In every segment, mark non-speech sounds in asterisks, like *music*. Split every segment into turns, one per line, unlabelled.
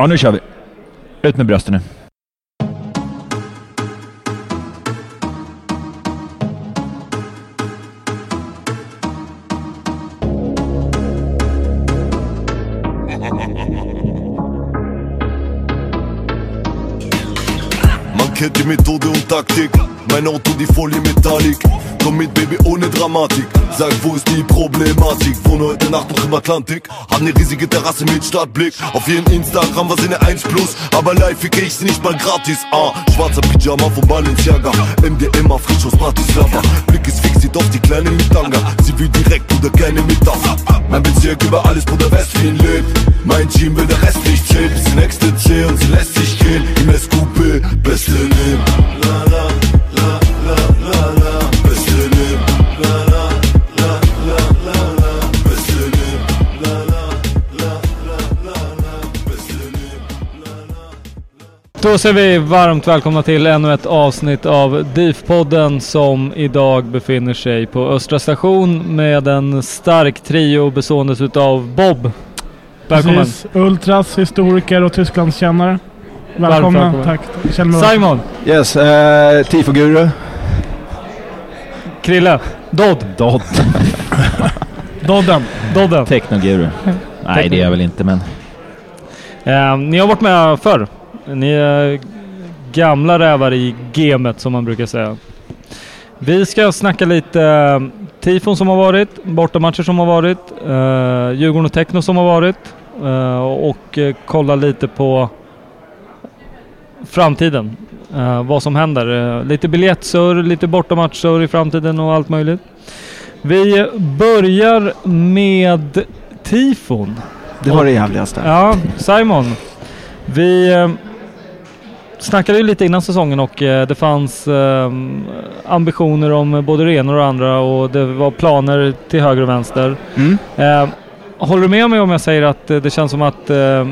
Ja, nu kör vi. Ut med brösten nu.
Man kan inte Methode och Taktik. men Auto die Folie Metallic. Komm mit Baby ohne Dramatik. Sag, wo ist die Problematik? Wohne heute Nacht noch im Atlantik. Hab ne riesige Terrasse mit Stadtblick. Auf ihren Instagram war sie ne 1 plus. Aber live ficke ich sie nicht mal gratis. Ah, schwarzer Pyjama von Balenciaga. MDMA frisch aus Bratislava. Blick ist fixiert auf die kleine Mitanga. Sie will direkt oder keine Metapher. Mein Bezirk über alles, wo der Westwien lebt. Mein Team will der Rest nicht zählen. Bisschen Ecstasy und sie lässt sich gehen. Im SQP, beste Leben. La la, la, la, la,
Då säger vi varmt välkomna till ännu ett avsnitt av DIF-podden som idag befinner sig på Östra station med en stark trio bestående utav Bob. Välkommen!
Precis. Ultras, historiker och Tysklandskännare. Välkomna.
välkommen.
Tack.
Simon!
Yes, eh, tifoguru.
Krille! Dodd!
Dodd. *laughs*
Dodden.
Dodden!
Technoguru. Nej, det är jag väl inte, men...
Eh, ni har varit med förr. Ni är gamla rävar i gamet som man brukar säga. Vi ska snacka lite eh, tifon som har varit, bortamatcher som har varit, eh, Djurgården och Techno som har varit eh, och kolla lite på framtiden. Eh, vad som händer. Lite biljettsurr, lite bortamatcher i framtiden och allt möjligt. Vi börjar med tifon.
Det var det jävligaste.
Ja, Simon. Vi snackade ju lite innan säsongen och eh, det fanns eh, ambitioner om både det ena och det andra och det var planer till höger och vänster.
Mm.
Eh, håller du med mig om jag säger att eh, det känns som att eh,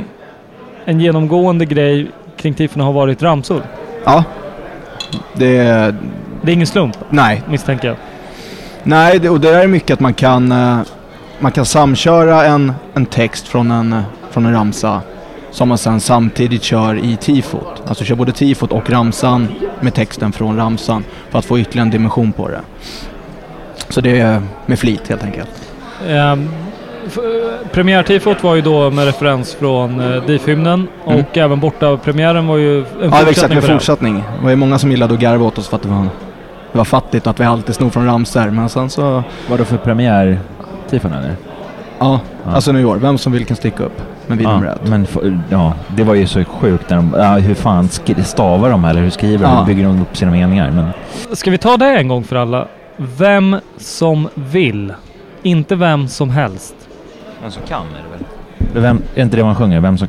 en genomgående grej kring tifona har varit ramsor?
Ja. Det...
Det är ingen slump
Nej.
misstänker jag.
Nej, det, och det är mycket att man kan, eh, man kan samköra en, en text från en, från en ramsa som man sen samtidigt kör i tifot. Alltså kör både tifot och ramsan med texten från ramsan för att få ytterligare en dimension på det. Så det är med flit helt enkelt.
Um, Premiärtifot var ju då med referens från uh, DIF-hymnen
Mm.
och även borta premiären var ju en
Ja, exakt
fortsättning
med
på den.
fortsättning. Det var ju många som gillade att garva åt oss för att det var, det var fattigt och att vi alltid snor från ramsor. Men sen så,
Vadå för premiär tifon eller?
ja,
Ja.
alltså nu i år. Vem som vill kan sticka upp med William
ja,
Red.
men f- ja, det var ju så sjukt när de... Ja, hur fan stavar de eller hur skriver de?
Ja.
Hur bygger de upp sina meningar? Men
Ska vi ta det en gång för alla? Vem som vill. Inte vem som helst.
vem som kan är det väl? Vem, är inte det man sjunger? Vem som...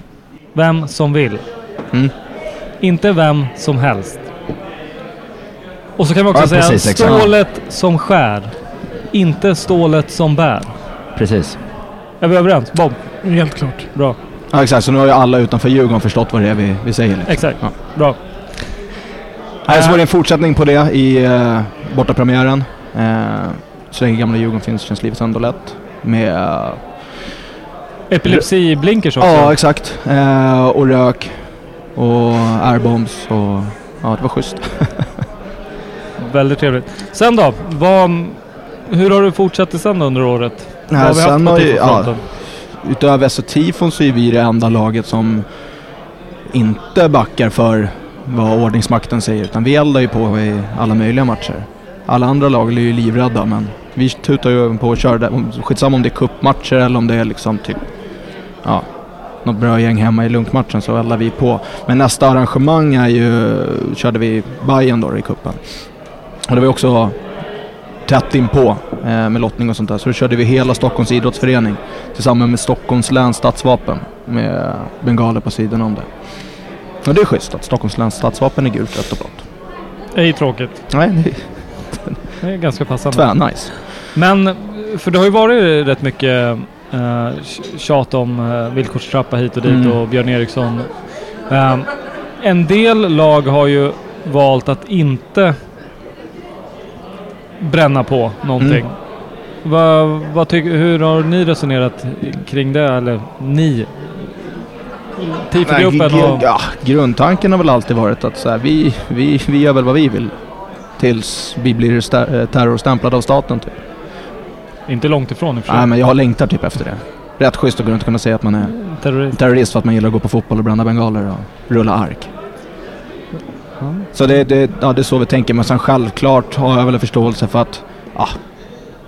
Vem som vill.
Mm.
Inte vem som helst. Och så kan vi också
Ja,
säga
precis, exakt.
stålet som skär. Inte stålet som bär.
Precis.
Är vi överens? Bob?
Helt klart.
Bra.
Ja, exakt. Så nu har ju alla utanför Djurgården förstått vad det är vi, vi säger. Liksom.
Exakt.
Ja.
Bra.
Nej, så var det en fortsättning på det i uh, bortapremiären. Uh, så länge gamla Djurgården finns känns livet ändå lätt. Med... Uh,
Epilepsi-blinkers också.
Ja, exakt. Uh, och rök. Och airbombs och... Ja, det var schysst. *laughs*
Väldigt trevligt. Sen då? Vad, hur har du fortsatt sen under året?
Nej,
vad har vi
sen
haft
har
på
ju, ja, utöver SO-tifon så är vi det enda laget som inte backar för vad ordningsmakten säger. Utan vi eldar ju på i alla möjliga matcher. Alla andra lag är ju livrädda men vi tutar ju på och kör. Där. Skitsamma om det är cupmatcher eller om det är liksom typ ja, något bra gäng hemma i lunkmatchen så eldar vi på. Men nästa arrangemang är ju, körde vi Bayern då i kuppen. Och det var också tätt inpå eh, med lottning och sånt där. Så då körde vi hela Stockholms idrottsförening tillsammans med Stockholms läns stadsvapen med bengaler på sidan om det. Och det är schysst att Stockholms läns stadsvapen är gult, rött och blått.
Det är ju tråkigt.
Nej, det är
Det är ganska passande.
tvärnice.
Men, för det har ju varit rätt mycket uh, tjat om uh, villkorstrappa hit och dit
Mm.
och Björn Eriksson. Eh, en del lag har ju valt att inte bränna på någonting.
Mm.
Vad, vad tycker, hur har ni resonerat kring det? Eller ni? Tifogruppen och...
ja, grundtanken har väl alltid varit att så här, vi, vi, vi gör väl vad vi vill. Tills vi blir eh, terrorstämplade av staten typ.
Inte långt ifrån i och för sig.
Nej men jag längtar typ efter det. Rätt schysst att gå runt och kunna säga att man är
Terrorist.
terrorist för att man gillar att gå på fotboll och bränna bengaler och rulla ark. Så det, det, ja, det är så vi tänker. Men sen självklart har jag väl en förståelse för att ja,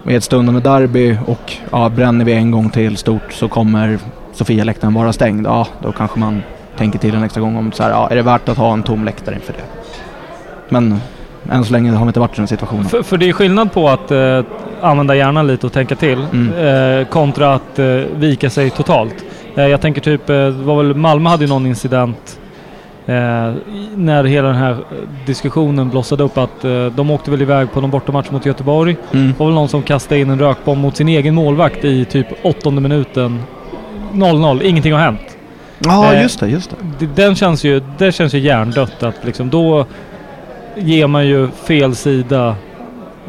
med ett stundande derby och ja, bränner vi en gång till stort så kommer Sofia-läktaren vara stängd. Ja, då kanske man tänker till en extra gång om så här, ja, är det värt att ha en tom läktare inför det? Men än så länge har vi inte varit i den situationen.
För, för det är skillnad på att eh, använda hjärnan lite och tänka till
Mm.
eh, kontra att eh, vika sig totalt. Eh, jag tänker typ, eh, var väl Malmö hade ju någon incident eh, när hela den här eh, diskussionen blossade upp att eh, de åkte väl iväg på någon bortamatch mot Göteborg.
Mm.
Var väl någon som kastade in en rökbomb mot sin egen målvakt i typ åttonde minuten. 0-0, ingenting har hänt.
Ja,
Eh,
just det, just det.
Den känns ju, det känns ju hjärndött att liksom då ger man ju fel sida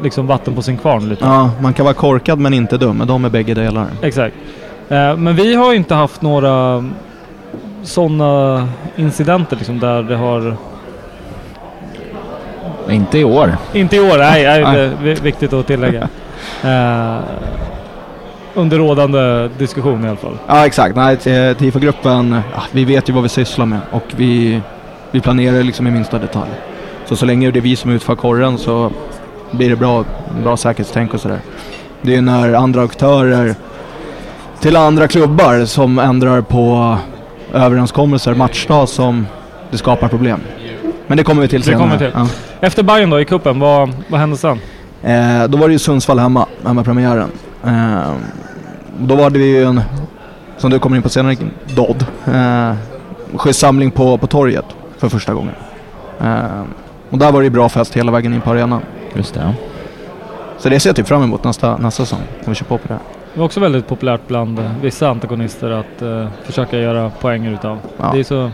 liksom vatten på sin kvarn lite.
Ja, man kan vara korkad men inte dum. De är bägge delar.
Exakt. Eh, men vi har ju inte haft några sådana incidenter liksom där det har...
Inte i år.
Inte i år, nej, nej det är vi- viktigt att tillägga. *laughs* Eh, under rådande diskussion i alla fall.
Ja exakt, nej t- TIFO-gruppen, ja, vi vet ju vad vi sysslar med och vi, vi planerar liksom i minsta detalj. Så så länge det är vi som utför korren så blir det bra, bra säkerhetstänk och sådär. Det är när andra aktörer till andra klubbar som ändrar på överenskommelser matchdag som det skapar problem. Men det kommer vi till
Det
senare.
kommer till.
Ja.
Efter Bayern då i kuppen, vad, vad hände sen?
Eh, då var det ju Sundsvall hemma, hemmapremiären. Eh, då var det ju en, som du kommer in på senare, Dodd. Eh, schysst samling på, på torget för första gången. Eh, och där var det ju bra fest hela vägen in på arenan.
Just det, ja.
Så det ser jag typ fram emot nästa, nästa säsong. Om vi kör på på det.
Det var också väldigt populärt bland eh, vissa antagonister att eh, försöka göra poäng utav.
Ja.
Det är så...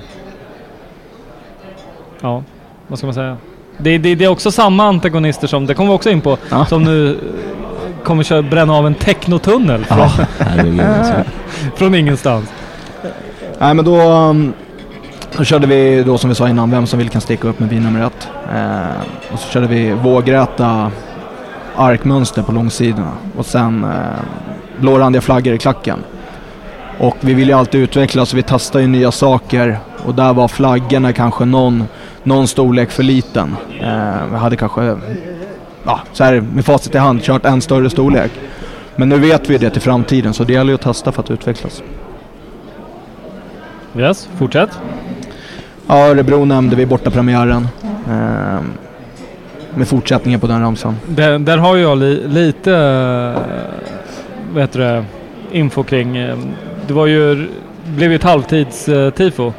Ja, vad ska man säga? Det, det, det är också samma antagonister som, det kommer vi också in på,
Ja.
som nu eh, kommer köra, bränna av en technotunnel från, *laughs*
Ja, *laughs*
från ingenstans.
Nej men då, um, då körde vi då som vi sa innan, vem som vill kan sticka upp med bil nummer ett. Eh, och så körde vi vågräta arkmönster på långsidorna och sen eh, blårandiga flaggor i klacken. Och vi vill ju alltid utvecklas vi testar ju nya saker och där var flaggorna kanske någon, någon storlek för liten. Eh, vi hade kanske, ja, så här med facit i hand, kört en större storlek. Men nu vet vi det till framtiden så det gäller ju att testa för att utvecklas.
Yes, fortsätt.
Ja, Örebro nämnde vi borta premiären. Ehm, med fortsättningen på den ramsan.
Där, där har jag li, lite, eh, vad heter det, info kring. eh, Det var ju, blev ju ett halvtids-tifo.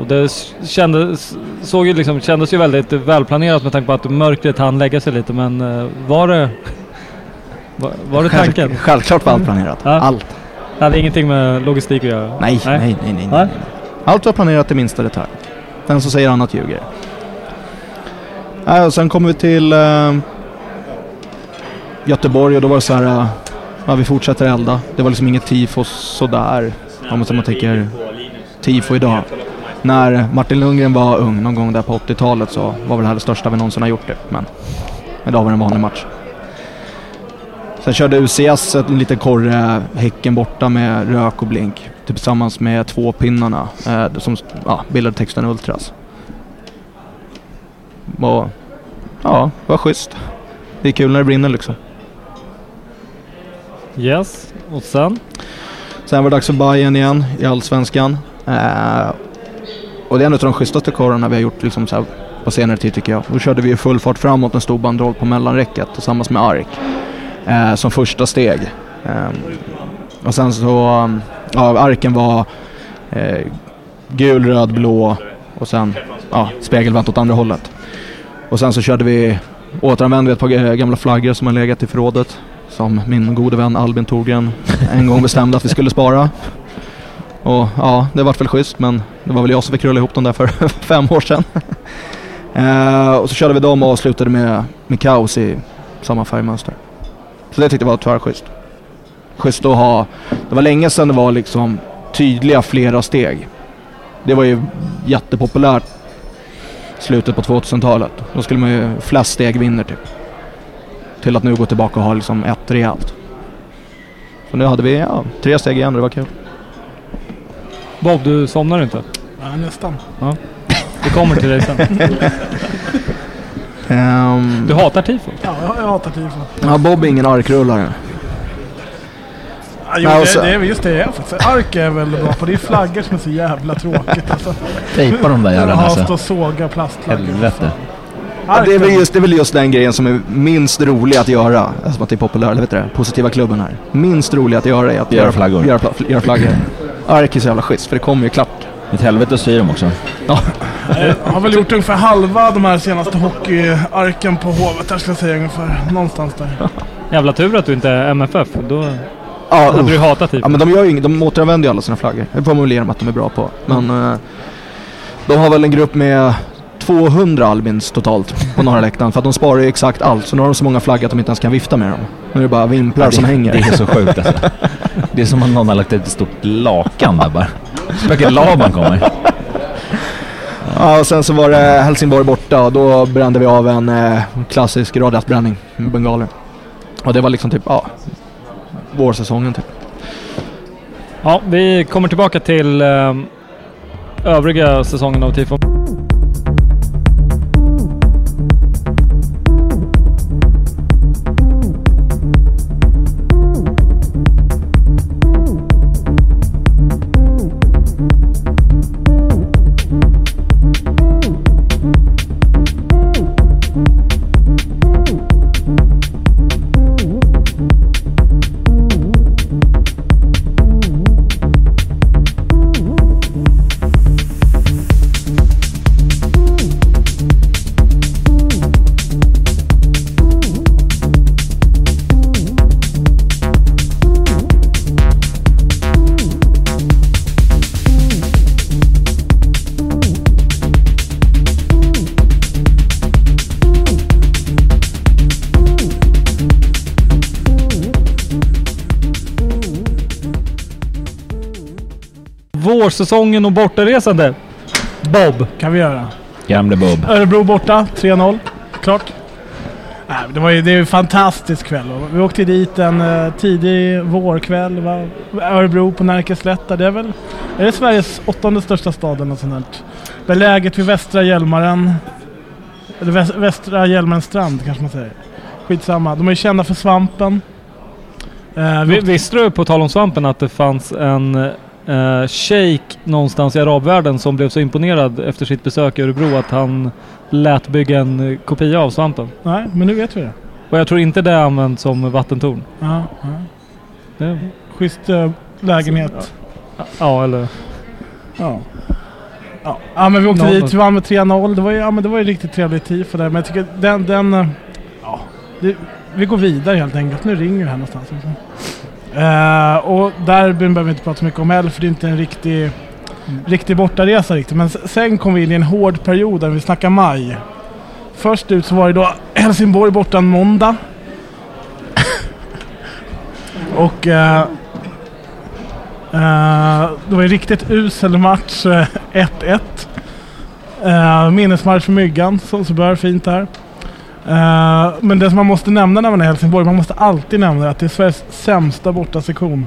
och det kändes, såg ju liksom, kändes ju väldigt välplanerat med tanke på att mörkret hann lägga sig lite. Men eh, var det, *laughs* var, var det tanken?
Själv, självklart välplanerat.
Ja.
Allt.
Det hade ingenting med logistik att göra?
Nej, nej, nej, nej. nej, nej. Allt var planerat i minsta detalj. Den som säger annat ljuger. Nej, och sen kommer vi till eh, Göteborg och då var det så här, eh, ja vi fortsätter elda. Det var liksom inget tifo sådär. Om man, tänker tifo idag. När Martin Lundgren var ung, någon gång där på 80-talet, så var väl det här det största vi någonsin har gjort det. Men idag var det en vanlig match. Sen körde UCS en liten korre, Häcken borta med rök och blink. Typ tillsammans med två pinnarna eh, som ja, bildade texten Ultras. Och, ja, det var schysst. Det är kul när det brinner liksom.
Yes, och sen?
Sen var det dags för Bayern igen i Allsvenskan. Eh, och det är en av de schysstaste korrarna vi har gjort liksom, så här, på senare tid tycker jag. Då körde vi full fart framåt en stor banderoll på mellanräcket tillsammans med Ark. Eh, som första steg. Eh, och sen så, eh, ja, arken var eh, gul, röd, blå och sen ja, spegelvänt åt andra hållet. Och sen så körde vi, återanvände vi ett par gamla flaggor som har legat i förrådet. Som min gode vän Albin Torgren en gång bestämde att vi skulle spara. Och ja, det vart väl schysst men det var väl jag som fick rulla ihop dem där för *laughs* fem år sedan. eh, och så körde vi dem och avslutade med, med kaos i samma färgmönster. Så det tyckte jag var tvärschysst. Schysst att ha, det var länge sedan det var liksom tydliga flera steg. Det var ju jättepopulärt slutet på 2000-talet. Då skulle man ju flest steg vinner typ. Till att nu gå tillbaka och ha liksom ett rejält. Så nu hade vi ja, tre steg igen och det var kul.
Bob, du somnar inte?
Ja, nästan.
Ja. Det kommer till dig sen.
um, *laughs*
du hatar tifo?
Ja, jag, jag hatar tifo.
Ja, Bob är ingen arkrullare.
Ja, jo, det, det är just det jag är faktiskt. Ark är väl bra på. Det är flaggor som är så jävla tråkigt. Alltså.
Tejpa de där jävlarna
alltså.
alltså.
och såga plastflaggor.
Helvete.
Ja, det, är väl just, det är väl just den grejen som är minst rolig att göra. Alltså att det är populär, eller vet du det? Positiva klubben här. Minst rolig att göra är att
Göra flaggor.
Göra, göra flaggor. *clears throat* Ark är så jävla schysst för det kommer ju klart.
Ett helvete att sy dem också.
Ja.
Jag har väl gjort ungefär halva de här senaste hockeyarken på Hovet. Där ska jag säga ungefär. Någonstans där. *laughs*
Jävla tur att du inte är MFF. Då
Ja,
hade
uff.
du hatat tifo.
Ja men de gör ju inget, de återanvänder ju alla sina flaggor. Det får man väl ge dem att de är bra på. Men eh, de har väl en grupp med 200 Albins totalt på norra läktaren. För att de sparar ju exakt allt. Så nu har de så många flaggor att de inte ens kan vifta med dem. Nu är det bara vimplar som
det,
hänger.
Det är så sjukt alltså. *laughs* Det är som att någon har lagt ett stort lakan där bara. Spöket Laban kommer.
Ja, och sen så var det Helsingborg borta och då brände vi av en eh, klassisk radiatbränning med bengaler. Och det var liksom typ, ja, vårsäsongen typ.
Ja, vi kommer tillbaka till eh, övriga säsongen av tifo. Vårsäsongen och bortaresande. Bob.
Kan vi göra.
Gamle Bob.
Örebro borta, 3-0. Klart. Nej, men det var ju det är ju en fantastisk kväll. Vi åkte dit en eh, tidig vårkväll. Va? Örebro på Närkeslätta. Det är väl är det Sveriges åttonde största stad eller sånt där. Beläget vid Västra Hjälmaren. Eller väs, Västra Hjälmarens strand kanske man säger. Skitsamma. De är ju kända för svampen. Eh, vi
visste du på tal om svampen att det fanns en eh, shejk någonstans i arabvärlden som blev så imponerad efter sitt besök i Örebro att han lät bygga en kopia av svampen.
Nej, men nu vet vi det.
Och jag tror inte det används som vattentorn.
Ja, ja.
Det,
Schysst eh, lägenhet.
ja, eller...
Ja. Ja. ja, men vi åkte dit, vi vann med 3-0. Det var ju, ja, men det var ju riktigt trevligt tifo där. Men jag tycker den, den eh, ja, det, vi går vidare helt enkelt. Nu ringer det här någonstans. Eh, och derbyn behöver vi inte prata så mycket om heller för det är inte en riktig, riktig bortaresa riktigt. Men sen kom vi in i en hård period där vi snackar maj. Först ut så var det då Helsingborg borta en måndag. *laughs* och eh, eh, det var en riktigt usel match, eh, 1-1. Uh, minnesmatch för Myggan, som så bör fint här. Eh, men det som man måste nämna när man är i Helsingborg, man måste alltid nämna att det är Sveriges sämsta bortasektion.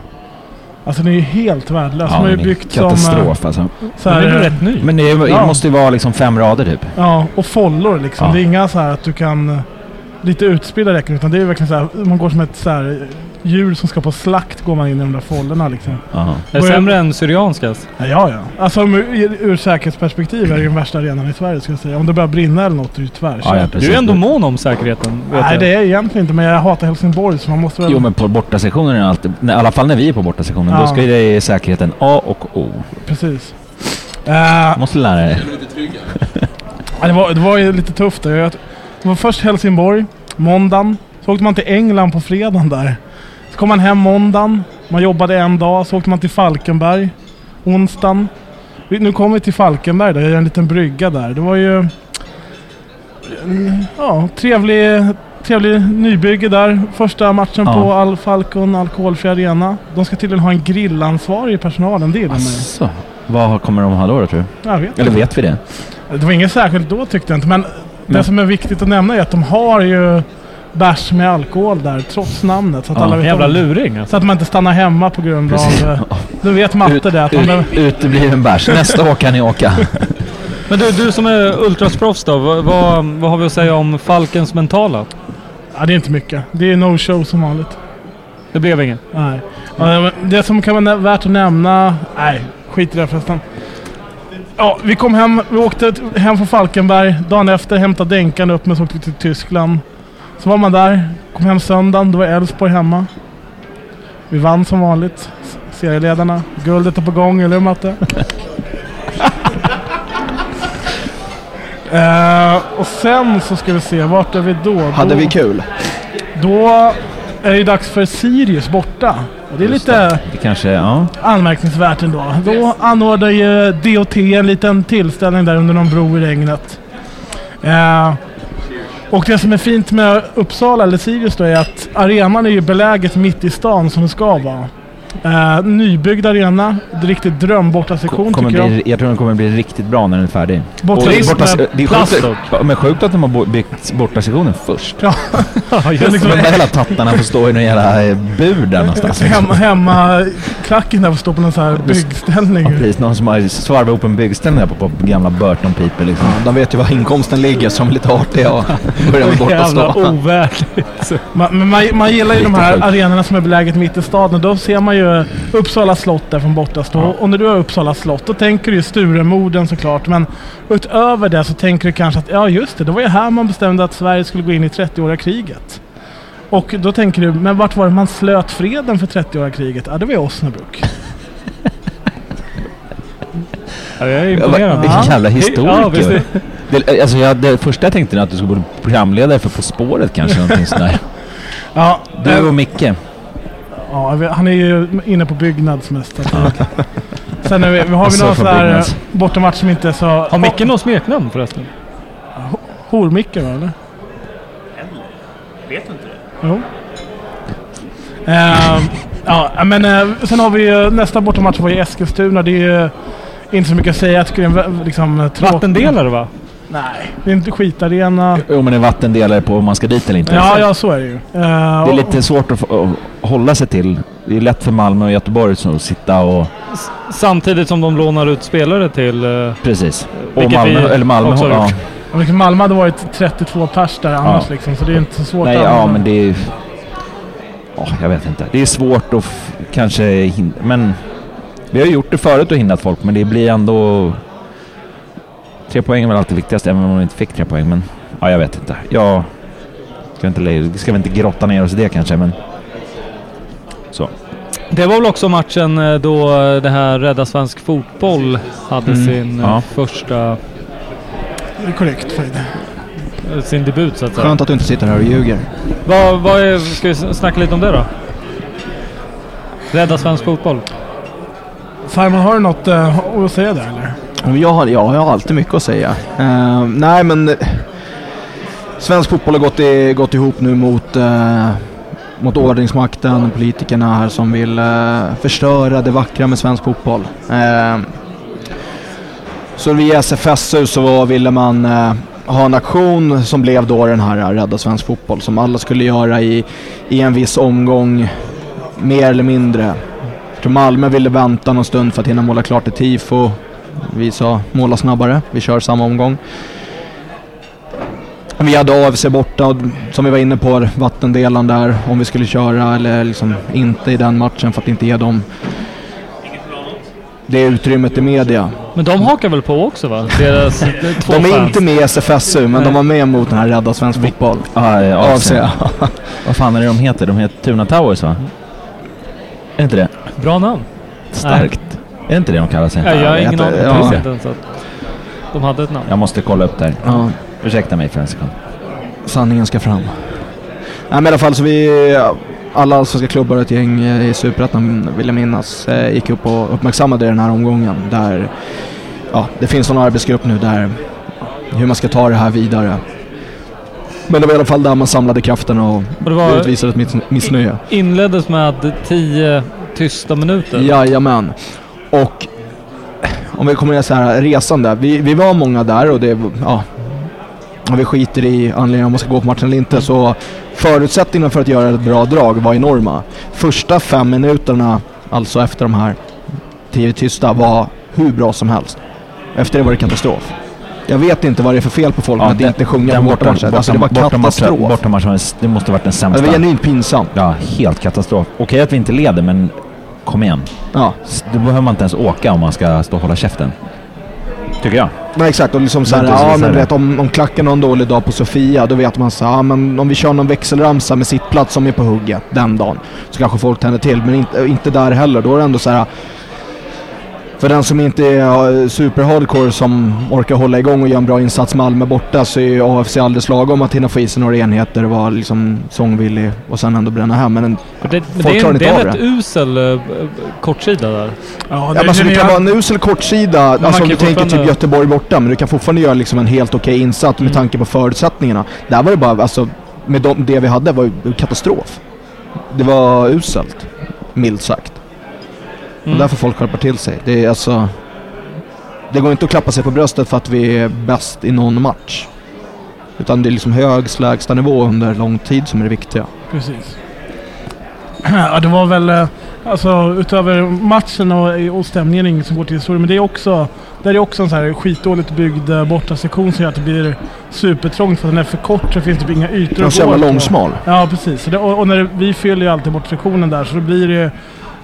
Alltså den är ju helt värdelös. de
det är
byggt som... eh,
katastrof alltså.
så
Men det är rätt ny?
Men det, är,
Ja.
det måste ju vara liksom fem rader typ.
Ja, och follor liksom.
Ja.
Det är inga så här att du kan... Lite utspridda räcken, utan det är verkligen så här, man går som ett så här djur som ska på slakt går man in i de där follorna liksom.
Aha.
Är det sämre än Syrianskas?
Ja, ja. ja. Alltså ur, ur säkerhetsperspektiv är det den värsta arenan i Sverige ska jag säga. Om det börjar brinna eller något är det ju tvärkört.
Ja, ja,
Du är ändå mån om säkerheten. Vet
Nej
jag.
det är egentligen inte, men jag hatar Helsingborg så man måste väl...
Jo men på bortasektionen är det alltid, nej, i alla fall när vi är på bortasektionen,
Ja.
då ska ju det i säkerheten A och O.
Precis.
Du måste lära dig.
Det, var, det var ju lite tufft. Jag- Det var först Helsingborg, måndagen. Så åkte man till England på fredagen där. Kom man hem måndagen. Man jobbade en dag. Så åkte man till Falkenberg onsdagen. Nu kommer vi till Falkenberg där. Jag gör en liten brygga där. Det var ju... Ja, trevlig, trevlig nybygge där. Första matchen
Ja.
på Al Falcon Alkoholfri Arena. De ska tydligen ha en grillansvarig i personalen. Det gillar man.
Vad kommer de ha då, tror du?
Jag vet
Eller
inte.
vet vi det?
Det var inget särskilt då tyckte jag inte, men, det
Men-
som är viktigt att nämna är att de har ju bärs med alkohol där, trots namnet. Så att
Ja,
alla vet
Jävla
om.
luring alltså.
Så att man inte stannar hemma på grund
Precis.
av... eh, Du vet matte det, att man behöver...
Ut, utebliven bärs. Nästa år kan ni åka. *laughs*
Men du, du som är ultrasproffs då, vad, vad, vad har vi att säga om Falkens mentala?
Ja, det är inte mycket. Det är no show som vanligt.
Det blev inget.
Nej. Det som kan vara värt att nämna... Nej, skit i det förresten. Ja, vi kom hem, vi åkte hem från Falkenberg. Dagen efter hämtade Denkan upp mig så åkte vi till Tyskland. Så var man där, kom hem söndagen, då var Elfsborg hemma. Vi vann som vanligt. Serieledarna. Guldet är på gång, eller hur Matte? *laughs* Eh, och sen så ska vi se, vart är vi då?
Hade
då,
vi kul?
Då är det dags för Sirius borta. Och det är
Just
lite
Det kanske, ja.
anmärkningsvärt ändå. Då anordnar ju DOT en liten tillställning där under någon bro i regnet. Eh, och det som är fint med Uppsala, eller Sirius då, är att arenan är ju beläget mitt i stan som det ska vara. Eh, nybyggd arena, en riktigt drömbortasektion
Kommer
tycker jag.
bli, jag tror den kommer bli riktigt bra när den är färdig.
Borta-
det är, borta,
med
det är sjukt, men sjukt att de har byggt bortasektionen först.
Ja, *laughs* just
De där hela tattarna får stå i någon jävla eh, bur där någonstans.
hemma, hemma klacken där får stå på någon sån här byggställning.
Ja, precis. Någon som har svarvat ihop en byggställning där på, på gamla Burton-pipor liksom.
De vet ju var inkomsten ligger de är lite artiga och *laughs* börjar med borta
Jävla ovärdigt. *laughs*
Man, man, man gillar ju de
Riktigt
här
sjukt.
arenorna som är beläget mitt i staden. Och Då ser man ju Uppsala slott där från borta stå. Och när du har Uppsala slott då tänker du ju Sturemorden såklart. Men utöver det så tänker du kanske att ja just det, det var ju här man bestämde att Sverige skulle gå in i 30-åriga kriget. Och då tänker du, men vart var det man slöt freden för 30-åriga kriget? Ja, det var i Osnabrück.
Ja, jag är
Ja,
imponerad.
Vilken jävla
Ja,
historiker.
är-
det, alltså jag, det första jag tänkte är att du skulle bli programledare för På spåret kanske. Någonting sådär.
Ja,
Du
eh,
och Micke.
Ja, han är ju inne på byggnads mest. så *laughs* att- Sen är vi, har vi
Så
någon sån här bortamatch som inte är så...
Har Micke något smeknamn förresten?
Hor-Micke va, eller?
Vet du inte det?
Jo. Ehm, ja, men eh, sen har vi ju nästa bortamatch var i Eskilstuna. Det är ju inte så mycket att säga. Jag tycker det är en liksom tråkig...
Vattendelare va?
Nej, det är inte skitarena.
Jo men det är vattendelare på om man ska dit eller inte.
Ja, ja, så är det ju. Eh,
Det är lite svårt att, få, att hålla sig till. Det är lätt för Malmö och Göteborg att sitta och...
Samtidigt som de lånar ut spelare till... eh,
Precis. Och Malmö, eller Malmö
också har
ja.
liksom Malmö hade varit 32 pers där annars
Ja.
liksom, så det är inte så svårt
Nej,
att
ja men det är... Ja, jag vet inte. Det är svårt att kanske hindra... Men vi har ju gjort det förut och hindrat folk men det blir ändå... Tre poäng är väl alltid viktigast även om de inte fick tre poäng men... Ja, jag vet inte. Jag... Ska inte, vi ska väl inte grotta ner oss i det kanske men... Så.
Det var väl också matchen eh, då det här Rädda Svensk Fotboll hade
Mm,
sin eh,
ja.
första...
Det är korrekt Fred.
Sin debut så att säga.
Skönt att du inte sitter här och ljuger.
Vad, vad är, ska vi snacka lite om det då? Rädda svensk fotboll.
Simon, har du något eh, att säga där eller?
Jag har, ja, jag har alltid mycket att säga. Uh, nej men... Eh, svensk fotboll har gått, i, gått ihop nu mot, uh, mot ordningsmakten, politikerna här som vill uh, förstöra det vackra med svensk fotboll. Så via SFSU så ville man eh, ha en aktion som blev då den här Rädda Svensk Fotboll som alla skulle göra i, i en viss omgång, mer eller mindre. Jag tror Malmö ville vänta någon stund för att hinna måla klart ett tifo. Vi sa måla snabbare, vi kör samma omgång. Vi hade AFC borta, och som vi var inne på, vattendelaren där, om vi skulle köra eller liksom inte i den matchen för att inte ge dem det utrymmet i media.
Men de hakar väl på också va? Deras *laughs* två
De är
fans.
inte med i SFSU, men de var med mot den här Rädda Svensk Fotboll.
Ja, ja,
AFC. *laughs*
Vad fan är det de heter? De heter Tuna Towers va? Är inte det?
Bra namn.
Starkt. Är det inte det de kallar sig?
Ja, jag har
det
ingen aning.
ja.
Jag visste inte ens att de hade ett namn.
Jag måste kolla upp där.
Ja,
Ursäkta mig för en sekund.
sanningen ska fram. Nej, men i alla fall så vi, alla svenska klubbar och ett gäng eh, i Superettan vill jag minnas, eh, gick upp och uppmärksammade den här omgången. Där, ja, det finns en arbetsgrupp nu där hur man ska ta det här vidare. Men det var i alla fall där man samlade krafterna och
Och det var
utvisade ett miss- missnöje.
inleddes med tio tysta minuter.
Jajamän. Och om vi kommer ner så här, resan där. Vi, vi var många där och det, ja. Om vi skiter i anledningen om man ska gå på matchen eller inte så förutsättningarna för att göra ett bra drag var enorma. Första fem minuterna, alltså efter de här tio tysta, var hur bra som helst. Efter det var det katastrof. Jag vet inte vad det är för fel på folk med att inte sjunga på bortamatcher. Alltså det var katastrof.
Bortamatchen, det måste varit den
Ja,
sämsta.
det var genuint pinsamt.
Ja, helt katastrof. Okej att vi inte leder, men kom igen.
Ja.
Då behöver man inte ens åka om man ska stå och hålla käften. Tycker jag.
Nej exakt, och liksom såhär, ja men
såhär.
vet om, om klacken har en dålig dag på Sofia, då vet man så ja men om vi kör någon växelramsa med sittplats som är på hugget den dagen, så kanske folk tänder till. Men inte, inte där heller, då är det ändå så här. För den som inte är ja, super-hardcore som orkar hålla igång och göra en bra insats Malmö borta så är ju AFC alldeles lagom att hinna få i sig några enheter och vara liksom sångvillig och sen ändå bränna hem. Men en,
det, men
Folk
det, är,
klarar
en-
inte
det är
av
en rätt
det.
usel uh, kortsida där.
Ja,
Ja, men alltså, det kan vara en usel kortsida, alltså om du tänker typ Göteborg borta, men du kan fortfarande göra liksom en helt okej insats med tanke på förutsättningarna. Där var det bara, alltså, med de, det vi hade var ju katastrof. Det var uselt, milt sagt.
Mm.
Och därför folk skärper till sig. Det är alltså... Det går inte att klappa sig på bröstet för att vi är bäst i någon match. Utan det är liksom hög lägsta nivå under lång tid som är det viktiga.
Precis. *clears throat* Ja, det var väl... eh, Alltså utöver matchen och, och stämningen inget som går till historien. Men det är också... Där är också en så här skitdåligt byggd eh, bortasektion som gör att det blir supertrångt. För att den är för kort så finns det typ inga ytor
Den är
att
så jävla
gå
långsmal.
Ja, precis. Och, och när det, vi fyller ju alltid bortasektionen där så då blir det...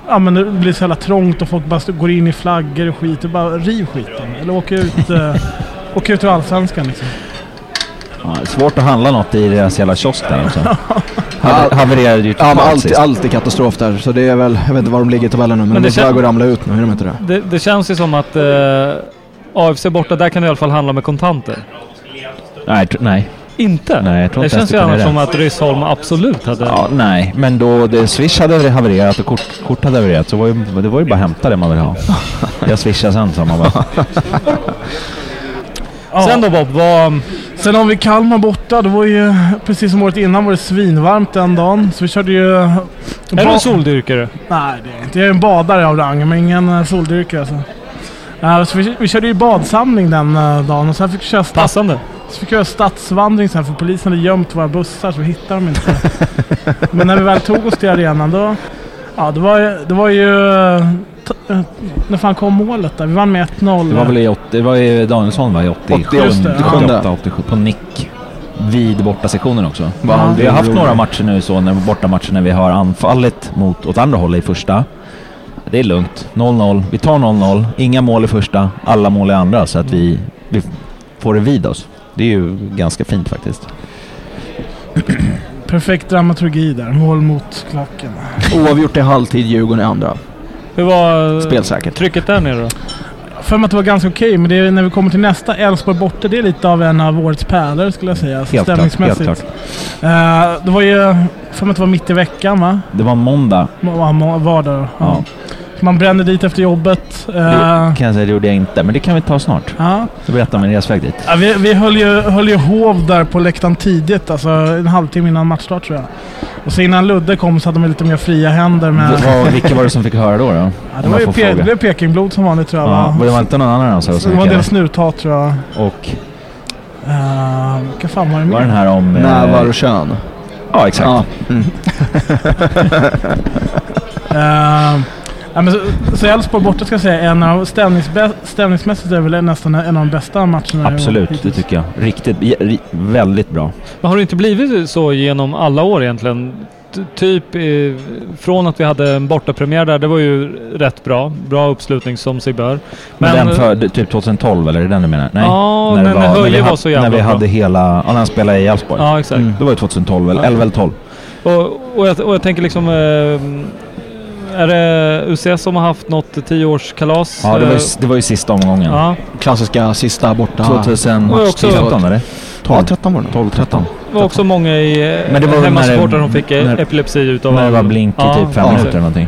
Ja men det blir så jävla trångt och folk bara går in i flaggor och skit. Och bara riv skiten. Eller åka ut... eh, *laughs* åka ut ur Allsvenskan liksom.
Ja, det är svårt att handla något i deras jävla kiosk där också. *laughs* Haver- Havererade ju
Ja,
totalt
men allt, allt är katastrof där. Så det är väl, jag vet inte var de ligger i tabellen nu, men,
Men
de
det
är på väg att ramla ut nu, är de inte det?
Det, det känns ju som att uh, AFC borta, där kan du i alla fall handla med kontanter.
Nej, nej.
Inte?
Nej, jag tror
det
inte ens
känns ju annars som
det.
att Ryssholm absolut hade...
Ja, nej, men då det Swish hade havererat och kort, kort hade havererat så var ju, det var ju bara att hämta det man vill ha. *laughs* Jag swishar sen sa man bara.
Ja.
Sen då Bob, vad...
Sen har vi Kalmar borta. Det var ju precis som året innan var det svinvarmt den dagen. Så vi körde ju...
Är du en soldyrkare?
Nej, det är inte. Jag är en badare av rang, men ingen uh, soldyrkare alltså. Ja, så vi, vi körde ju badsamling den eh, dagen och sen fick vi köra,
Passande.
Så fick vi köra stadsvandring sen för polisen hade gömt våra bussar så vi hittade dem inte. *laughs* men när vi väl tog oss till arenan då... Ja, det var, ju- det var ju... eh, när fan kom målet där? Vi vann med 1-0.
Det var väl i, åt- det var i Danielsson va? I 87?
Just
det, ja.
88, 87. På nick. Vid bortasektionen också.
Ja.
Vi har haft några matcher nu så, när, bortamatcher när vi har anfallit mot, åt andra hållet i första. Det är lugnt. 0-0. Vi tar 0-0. Inga mål i första, alla mål i andra så att vi, vi får det vid oss. Det är ju ganska fint faktiskt. *clears throat*
Perfekt dramaturgi där. Mål mot klacken.
Oavgjort i halvtid, Djurgården i andra.
Hur var
Spelsäkert.
trycket där nere då?
för mig att det var ganska okej, men det är, när vi kommer till nästa, Elfsborg borta, det är lite av en av årets pärlor skulle jag säga.
Helt klart,
stämningsmässigt.
helt
Eh, det var ju, för mig att det var mitt i veckan va?
Det var måndag.
Må- må- Vardag. Ja.
Ja.
Man brände dit efter jobbet. Eh,
Det kan jag säga, det gjorde jag inte. Men det kan vi ta snart.
ja.
Så berätta om en resväg dit.
Ja, vi, vi höll, ju, höll ju hov där på läktaren tidigt, alltså en halvtimme innan matchstart tror jag. Och så innan Ludde kom så hade de lite mer fria händer med...
Vad, vilka var det som fick höra då? då?
Ja, det var ju pe- det blev Pekingblod som vanligt tror jag
Ja,
va?
var det var inte någon annan än oss
det var en del
fick
snuthat tror jag.
Och
Uh, vilka fan var det
var den
mer?
här om... eh,
Nävar och kön.
Ja, exakt.
Ja. Mm. *laughs*
Eh, ja, men så, så Elfsborg borta ska jag säga, en av stämningsmässigt är väl nästan en av de bästa matcherna
Absolut, det tycker jag. Riktigt, ri- väldigt bra.
Men har det inte blivit så genom alla år egentligen? T- typ eh, från att vi hade en bortapremiär där, det var ju rätt bra. Bra uppslutning som sig bör.
Men, den för typ 2012 eller är det den du menar? Nej.
Ja,
När det
men
när
Höje var
ha-
så jävla
När vi
bra.
hade hela... Ja, när han spelade i Elfsborg.
Ja, exakt.
Mm.
Det var ju 2012 eller 11 eller 12.
Och, och, jag, och jag tänker liksom... Eh, är det UCS som har haft något tioårskalas?
Ja, det var, ju,
Eh,
det var ju sista omgången.
Ja,
Klassiska sista borta.
2013
Och också-
eller?
Ja, 13 var det.
12, 13.
det var också många i
Men det var väl när
hemmasupportrar som fick eh,
när-
epilepsi utav...
När det var blink i
Ja,
typ fem
ja.
minuter eller någonting.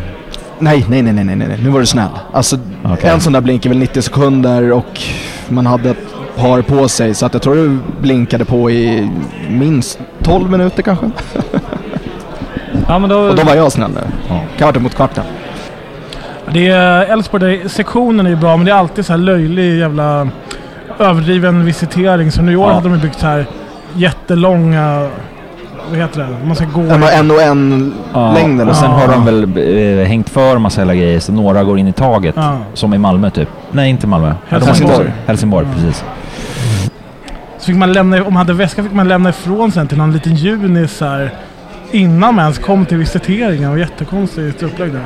Nej, nej, nej, nej, nej, nej. Nu var du snäll. Alltså,
Okej.
en sån där blink är väl 90 sekunder och man hade ett par på sig. Så att jag tror du blinkade på i minst 12 minuter kanske. *laughs*
Ja, men då...
Och då var jag snäll nu.
Ja.
Kan ha varit kvarten.
Det är Elfsborg, där sektionen är ju bra men det är alltid så här löjlig jävla överdriven visitering. Så nu i år
Ja.
hade de ju byggt så här jättelånga... Vad heter det? Man ska gå...
En och en och en
Ja,
längden.
och sen
Ja.
har de väl eh, hängt för massa hela grejer så några går in i taget.
Ja.
Som i Malmö typ. Nej, inte Malmö. De har
Helsingborg.
inte- Helsingborg, precis.
Så fick man lämna, om man hade väska fick man lämna ifrån sen till någon liten junis så här innan man ens kom till visiteringen. Det var jättekonstigt upplägg där.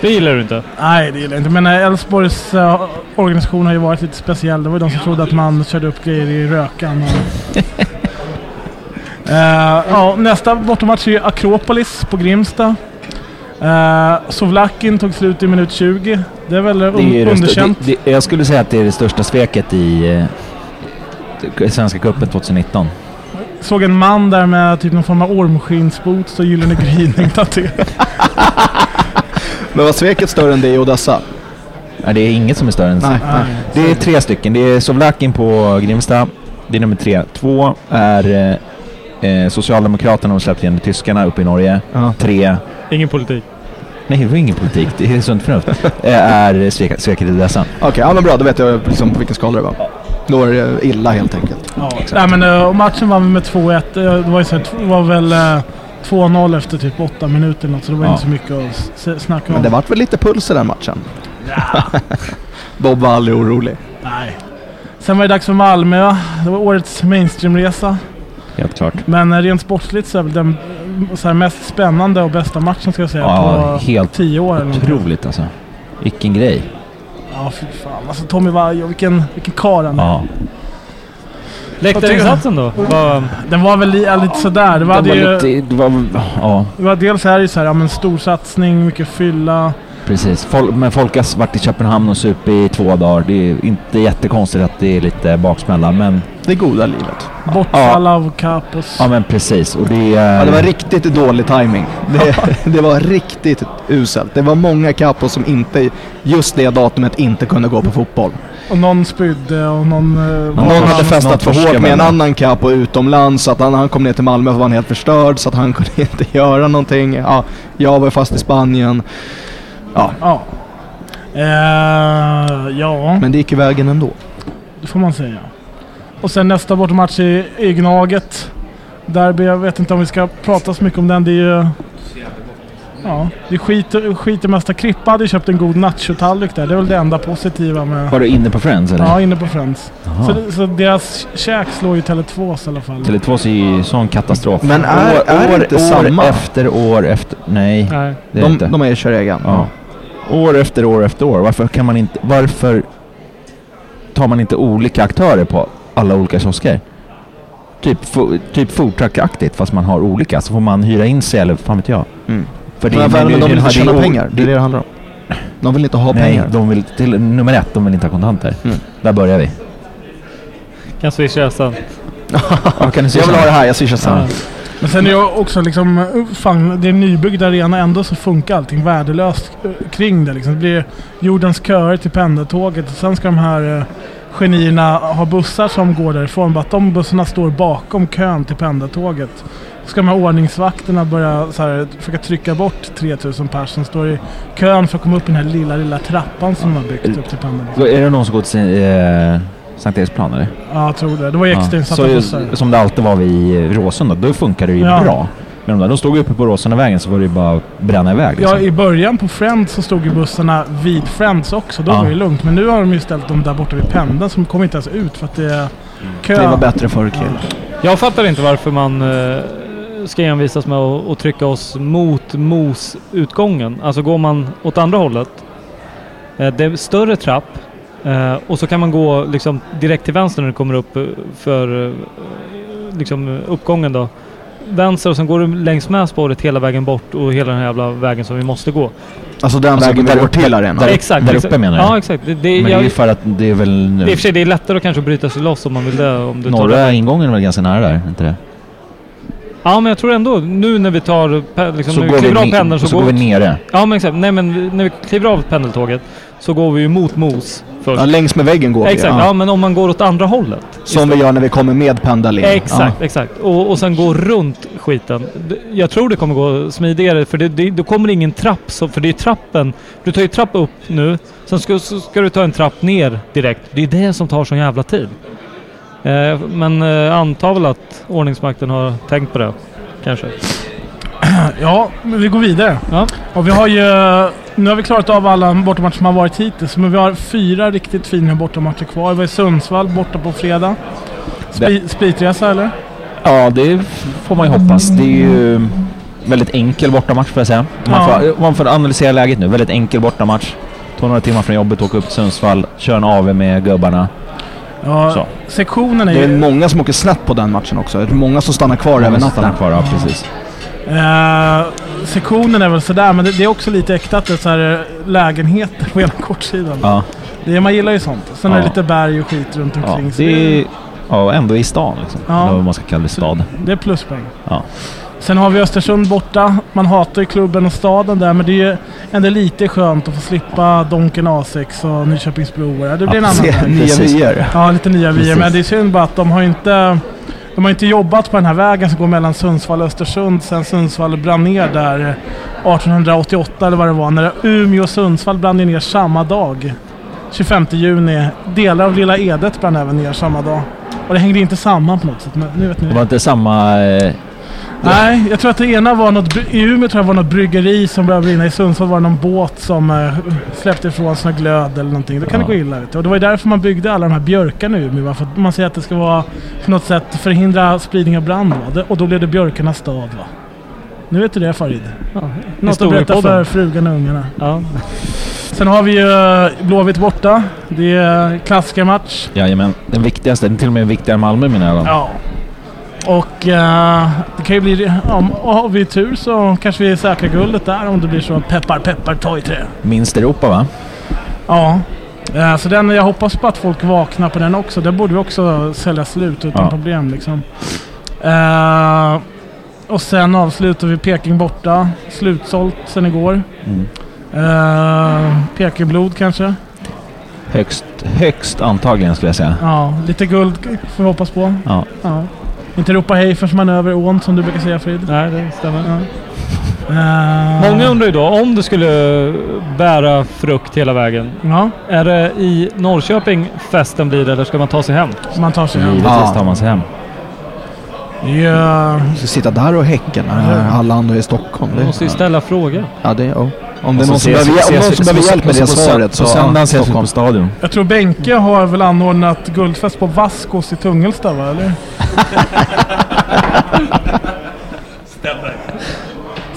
Det gillar du inte?
Nej, det gillar jag inte. Men eh, Elfsborgs eh, organisation har ju varit lite speciell. Det var ju de som trodde att man körde upp grejer i rökan. Och... *laughs* Eh, ja, nästa bortamatch är Akropolis på Grimsta. Uh, Sovlakin tog slut i minut 20. Det är väl
Det är
underkänt.
det, det, jag skulle säga att det är det största sveket i eh, Svenska cupen 2019.
Såg en man där med typ någon form av ormskinsboots och gyllene gryning tatuerad.
Men var sveket större än det i Odessa?
Ja, det är inget som är större än så.
Nej. nej.
Det är tre stycken. Det är Sovlakin på Grimsta. Det är nummer tre. Två är eh, eh, Socialdemokraterna och släppte igen tyskarna uppe i Norge.
Ja.
Tre,
Ingen politik.
nej det var ingen politik, det är sunt förnuft, eh, är svek, sveket i dessa.
Okej, ja men bra. Då vet jag liksom på vilken skala det var. Då är det illa helt enkelt.
Ja, Nej, men, eh, och matchen vann vi med 2-1. Eh, Det var, ju så här, det var väl eh, 2-0 efter typ 8 minuter eller något, så det var
Ja.
inte så mycket att snacka om.
Men det vart väl lite puls i den matchen? *laughs* Bob var aldrig orolig.
Nej. Sen var det dags för Malmö. Det var årets mainstreamresa.
Helt klart.
Men eh, rent sportsligt så är väl den eh, så här, mest spännande och bästa matchen ska jag säga
Ja,
på
helt
10 år eller.
Otroligt alltså. Vilken grej.
Ja, fy fan. Alltså Tommy Vaiho, vilken, vilken karl han är.
Ja.
Läktarinsatsen då? Var,
Den var väl li, lite sådär. Det var,
Det var
ju,
lite, det var, ja,
det var dels är det så här, ja, men stor satsning, mycket fylla.
Precis. Fol men folk har varit i Köpenhamn och sup i två dagar. Det är inte jättekonstigt att det är lite baksmälla, men
Det goda livet.
Bortfall av Capos.
ja men precis. Och det är...
Ja, det var riktigt dålig timing. Det, *laughs* det var riktigt uselt. Det var många kapos som inte, just det datumet, inte kunde gå på fotboll.
Och någon spydde och någon... eh,
Någon
var-
hade festat
någon
för hårt med en annan capo utomlands så att han, han kom ner till Malmö och var han helt förstörd så att han *laughs* kunde inte göra någonting. Ja, jag var fast i Spanien. Ja,
Ja. Eh, ja,
men det gick ju vägen ändå.
det får man säga. Och sen nästa bortamatch i, i Gnaget. Derby, jag vet inte om vi ska prata så mycket om den. Det är ju... Ja, det är skit, skit i mesta. Krippa hade ju köpt en god nachotallrik där. Det är väl det enda positiva med...
Var du inne på Friends eller?
Ja, inne på Friends.
Jaha.
Så, det- så deras käk slår ju Tele2 i alla fall.
Tele2 är ju sån katastrof.
Men är- är det inte
år
samma?
efter år efter... Nej,
nej.
det är
De,
inte.
de är kör egen.
Ja. År efter år efter år. Varför kan man inte... Varför tar man inte olika aktörer på alla olika kiosker? Typ, fo- typ foodtruck-aktigt fast man har olika. Så får man hyra in sig eller fan vet jag.
Mm.
För
Men, men,
det-
de
det-
vill
det-
inte tjäna
det-
pengar. Det är det det handlar om. De vill inte ha
Nej,
pengar.
de vill, till, nummer ett, de vill inte ha kontanter.
Mm.
Där börjar vi.
Kan swisha sen. *laughs*
Ja, kan du
jag vill ha det här, jag swishar sen.
Ja.
Men sen är jag också liksom, fan, det är en nybyggd arena ändå så funkar allting värdelöst eh, kring det. Liksom. Det blir jordens köer till pendeltåget och sen ska de här eh, genierna ha bussar som går därifrån. Bara att de bussarna står bakom kön till pendeltåget. Så ska de här ordningsvakterna börja så här, försöka trycka bort 3000 personer som står i kön för att komma upp i den här lilla, lilla trappan som de har byggt upp till pendeltåget.
Är det någon som går till eh, Sankt Eriksplan eller?
Ja, jag tror det. Det var ju
Ja.
extrainsatta
Så,
bussar.
som det alltid var vid Råsunda, då funkar det ju
Ja.
bra. Men de där, de stod ju uppe på Råsundavägen så var det ju bara att bränna iväg liksom.
Ja, i början på Friends så stod ju bussarna vid Friends också. Då
Ja.
var det lugnt. Men nu har de ju ställt dem där borta vid pendeln de kommer inte ens ut för att det är kö.
Det var bättre förr killar.
Jag fattar inte varför man eh, ska envisas med att, att trycka oss mot mos-utgången. Alltså går man åt andra hållet. Eh, det är större trapp. Eh, och så kan man gå liksom direkt till vänster när du kommer upp eh, för eh, liksom uppgången då. Vänster och sen går du längs med spåret hela vägen bort och hela den här jävla vägen som vi måste gå.
Alltså den
Alltså,
vägen
där
vi går till arenan.
där-
exakt.
där
exakt.
uppe menar du?
Ja exakt. Det, det,
Men det är
jag,
ju för att det är väl...
det är för sig det är lättare att kanske bryta sig loss om man vill det. Om du tar
Norra
det.
ingången är väl ganska nära där, inte det?
Ja men jag tror ändå nu när vi tar liksom,
Så
när vi
vi,
kliver av
ne-
pendeln så,
så går vi nere.
Ja men exakt. Nej men när vi kliver av pendeltåget så går vi ju mot mos först.
Ja, längs med väggen går vi.
exakt.
Ja.
Ja. men om man går åt andra hållet.
Som vi gör när vi kommer med pendel in.
Exakt, exakt. Och, och sen gå runt skiten. Jag tror det kommer gå smidigare för det, det, då kommer ingen trapp. Så, för det är trappen. Du tar ju trapp upp nu. Sen ska, så ska du ta en trapp ner direkt. Det är det som tar sån jävla tid. Eh, men eh, antar väl att ordningsmakten har tänkt på det. Kanske.
Ja, men vi går vidare.
Ja.
Och vi har ju... Nu har vi klarat av alla bortamatcher som har varit hittills. Men vi har fyra riktigt fina bortamatcher kvar. Vi har Sundsvall borta på fredag. Spri, spritresa eller?
Ja, det får man ju hoppas. Det är ju väldigt enkel bortamatch får jag säga. Man,
Ja.
får, man får analysera läget nu. Väldigt enkel bortamatch. Tar några timmar från jobbet, åka upp till Sundsvall, kör en AV med gubbarna.
Ja,
Så.
sektionen är
Det är
ju...
många som åker snett på den matchen också. Det är många som stannar kvar över
Många
natten.
stannar kvar, ja precis.
Eh, sektionen är väl sådär, men det, det är också lite äkta att det så här eh, lägenheter på ena *laughs* kortsidan.
Ja,
Det, man gillar ju sånt. Sen är det
Ja.
lite berg och skit runt
ja
omkring. så
det är ja, ändå i stan liksom.
Ja.
Eller vad man ska kalla det, stad.
det är pluspoäng.
Ja.
Sen har vi Östersund borta. Man hatar ju klubben och staden där, men det är ju ändå lite skönt att få slippa Donken A6 och Nyköpingsbro. Ja, det blir en annan
nya vyer.
Ja, lite nya vyer. Men det är synd bara att de har inte... De har inte jobbat på den här vägen som går mellan Sundsvall och Östersund sen Sundsvall brann ner där eh, 1888 eller vad det var. När Umeå och Sundsvall brann ju ner samma dag. 25 juni. Delar av Lilla Edet brann även ner samma dag. Och det hängde inte samman på något sätt. Men nu vet ni.
Det var inte samma... Eh,
Nej, jag tror att det ena var något... I Umeå tror jag var något bryggeri som började brinna. I Sundsvall var det någon båt som eh, släppte ifrån sig glöd eller någonting. Då kan
Ja.
det gå illa. Vet du. Och det var ju därför man byggde alla de här björkarna i Umeå. För att man säger att det ska vara på något sätt förhindra spridning av brand. Va? Och då blev det björkarnas stad. Va? Nu vet du det Farid.
Ja,
Något att berätta för frugan och ungarna.
Ja.
Sen har vi ju eh, Blåvitt borta. Det är klassikermatch.
jajamän, den viktigaste. Den är till och med viktigare än Malmö menar jag.
Ja. Och eh, det kan ju bli... Om- har vi tur så kanske vi säkrar guldet där om det blir så. Peppar, peppar, ta i trä.
Minst Europa va?
Ja. Eh, så den, jag hoppas på att folk vaknar på den också. Den borde vi också sälja slut utan
Ja.
problem liksom. Eh, och sen avslutar vi Peking borta. Slutsålt sen igår.
Mm.
Uh, Pekingblod kanske.
Högst, högst antagligen skulle jag säga.
Ja, lite guld får vi hoppas på.
Ja.
Ja. Inte ropa hej förrän man är över ån som du brukar säga Frid.
Nej, det stämmer.
Ja. Eh,
Många undrar ju då, om du skulle bära frukt hela vägen.
Ja,
Är det i Norrköping festen blir eller ska man ta sig hem?
man tar sig hem.
Givetvis
Ja.
tar man sig hem.
Ja,
Ska sitta där och häcka när alla andra är i Stockholm.
Du måste ju ställa frågor.
ja, det, ja. Om det är någon som behöver, hjälp med det svaret så ja,
ses vi på
Stockholm.
Stadion.
jag tror Benke har väl anordnat guldfest på Vaskos i Tungelsta va, eller? *laughs*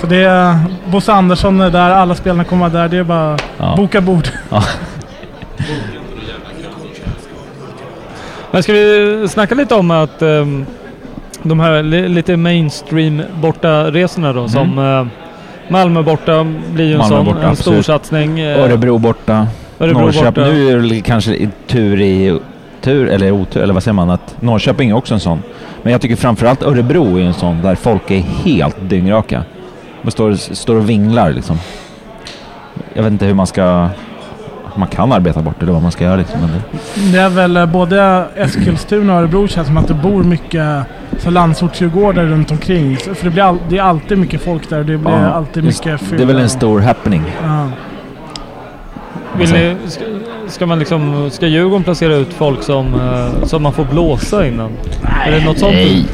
Så det är Bosse Andersson är där, alla spelarna kommer vara där. Det är bara
Ja.
boka bord. *laughs*
Men ska vi snacka lite om att ehm, de här li, lite mainstream borta resorna då som eh, Malmö borta blir ju en
Malmö
sån.
borta,
en stor
absolut.
satsning. Eh,
Örebro borta.
Örebro
Norrköping.
borta.
Nu är det kanske tur i tur, eller otur, eller vad säger man? Att Norrköping är också en sån. Men jag tycker framförallt Örebro är en sån där folk är helt dyngraka. De står, står och vinglar liksom. Jag vet inte hur man ska... Man kan arbeta bort eller vad man ska göra liksom. Det,
Det är väl eh, både Eskilstuna och Örebro känns som att det bor mycket så landsortsdjurgårdar runt omkring. För det, blir all, det är alltid mycket folk där. Det blir
Ja,
alltid
just-
mycket
det är väl en stor happening.
Ja.
Vill ni, ska, ska man liksom... Ska Djurgården placera ut folk som, eh, som man får blåsa innan? Är det något sånt?
Nej!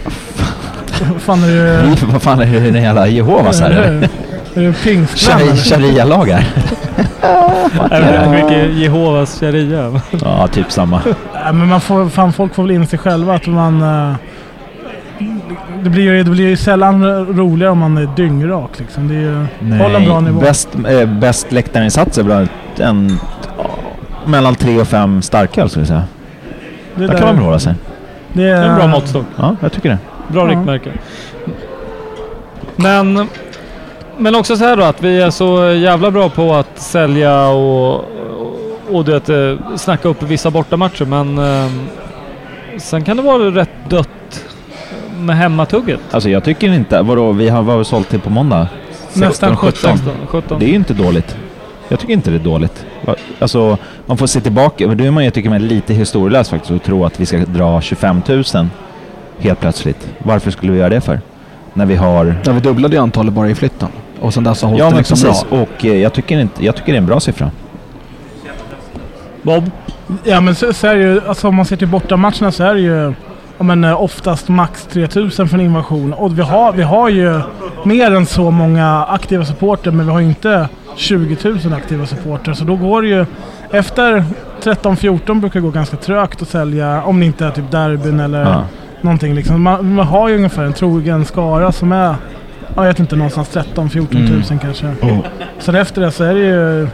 Vad fan är det? *laughs*
vad fan är det? En jävla Jehovas här?
Är det eller?
Sharia-lagar? *laughs*
Mycket Jehovas sharia?
Ja, typ samma.
Nej, men man får, fan, folk får väl inse själva att man... det, blir ju, det blir ju sällan roligare om man är dyngrak liksom. Det är ju, håll en bra nivå.
Bäst, eh, bäst läktarinsats är väl en... ja, mellan tre och fem starköl skulle jag säga.
det
Där kan man väl hålla sig.
Det
Det
är
är en bra måttstock.
Ja, jag tycker det.
Bra
Ja.
riktmärke. Men, men också så här då att vi är så jävla bra på att sälja och, och, och du vet, eh, snacka upp vissa bortamatcher. Men eh, sen kan det vara rätt dött med hemmatugget.
Alltså jag tycker inte... Vadå, vi har, vad har vi sålt till på måndag?
Nästan 17.
16, 17.
Det är ju inte dåligt. Jag tycker inte det är dåligt. Alltså, man får se tillbaka. Men då är man, jag tycker man är lite historielös faktiskt och tro att vi ska dra 25 000 helt plötsligt. Varför skulle vi göra det för? När vi har...
Ja, vi dubblade ju antalet bara i flytten. Och sen dess har hållit
Ja,
det liksom
precis.
bra.
Och eh, jag tycker, inte, jag tycker det är en bra siffra.
Bob?
Ja men så, så är det ju, alltså om man ser till bortamatcherna så är det ju ja, men, eh, oftast max 3000 för en invasion. Och vi har, vi har ju mer än så många aktiva supporter men vi har ju inte 20 000 aktiva supporter. Så då går det ju efter 13-14 brukar det gå ganska trögt att sälja om det inte är typ derbyn eller
Ja.
någonting liksom. Man, man har ju ungefär en trogen skara som är jag vet inte, någonstans 13-14 tusen
Mm.
kanske.
Oh.
Sen efter det så är det ju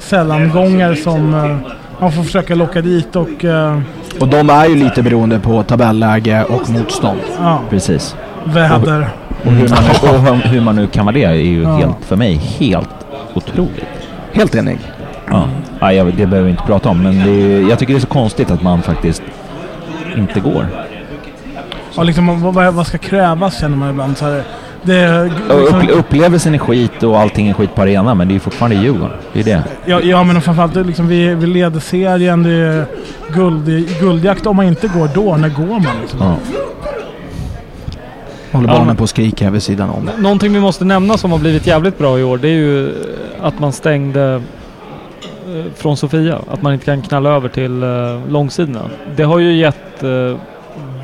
sällan gånger som eh, man får försöka locka dit och eh,
Och de är ju lite beroende på tabelläge och motstånd.
ja,
Precis.
väder.
Och hur man, och hur man nu kan vara det är ju
Ja.
helt, för mig helt otroligt.
Helt enig.
Ja. Ja, jag, det behöver vi inte prata om, men det är, jag tycker det är så konstigt att man faktiskt inte går.
Och liksom, vad- vad, ska krävas känner man ibland. Så här, det, liksom,
Upp, upplevelsen är skit och allting är skit på arenan, men det är ju fortfarande Djurgården. Det är det.
ja, ja men framförallt liksom, vi, vi leder serien, det är guld, guldjakt. Om man inte går då, när går man? Liksom?
Ja.
Håller
Ja,
barnen
men-
på att skrika här vid sidan om.
Någonting vi måste nämna som har blivit jävligt bra i år det är ju att man stängde eh, från Sofia. Att man inte kan knalla över till eh, långsidorna. Det har ju gett... eh,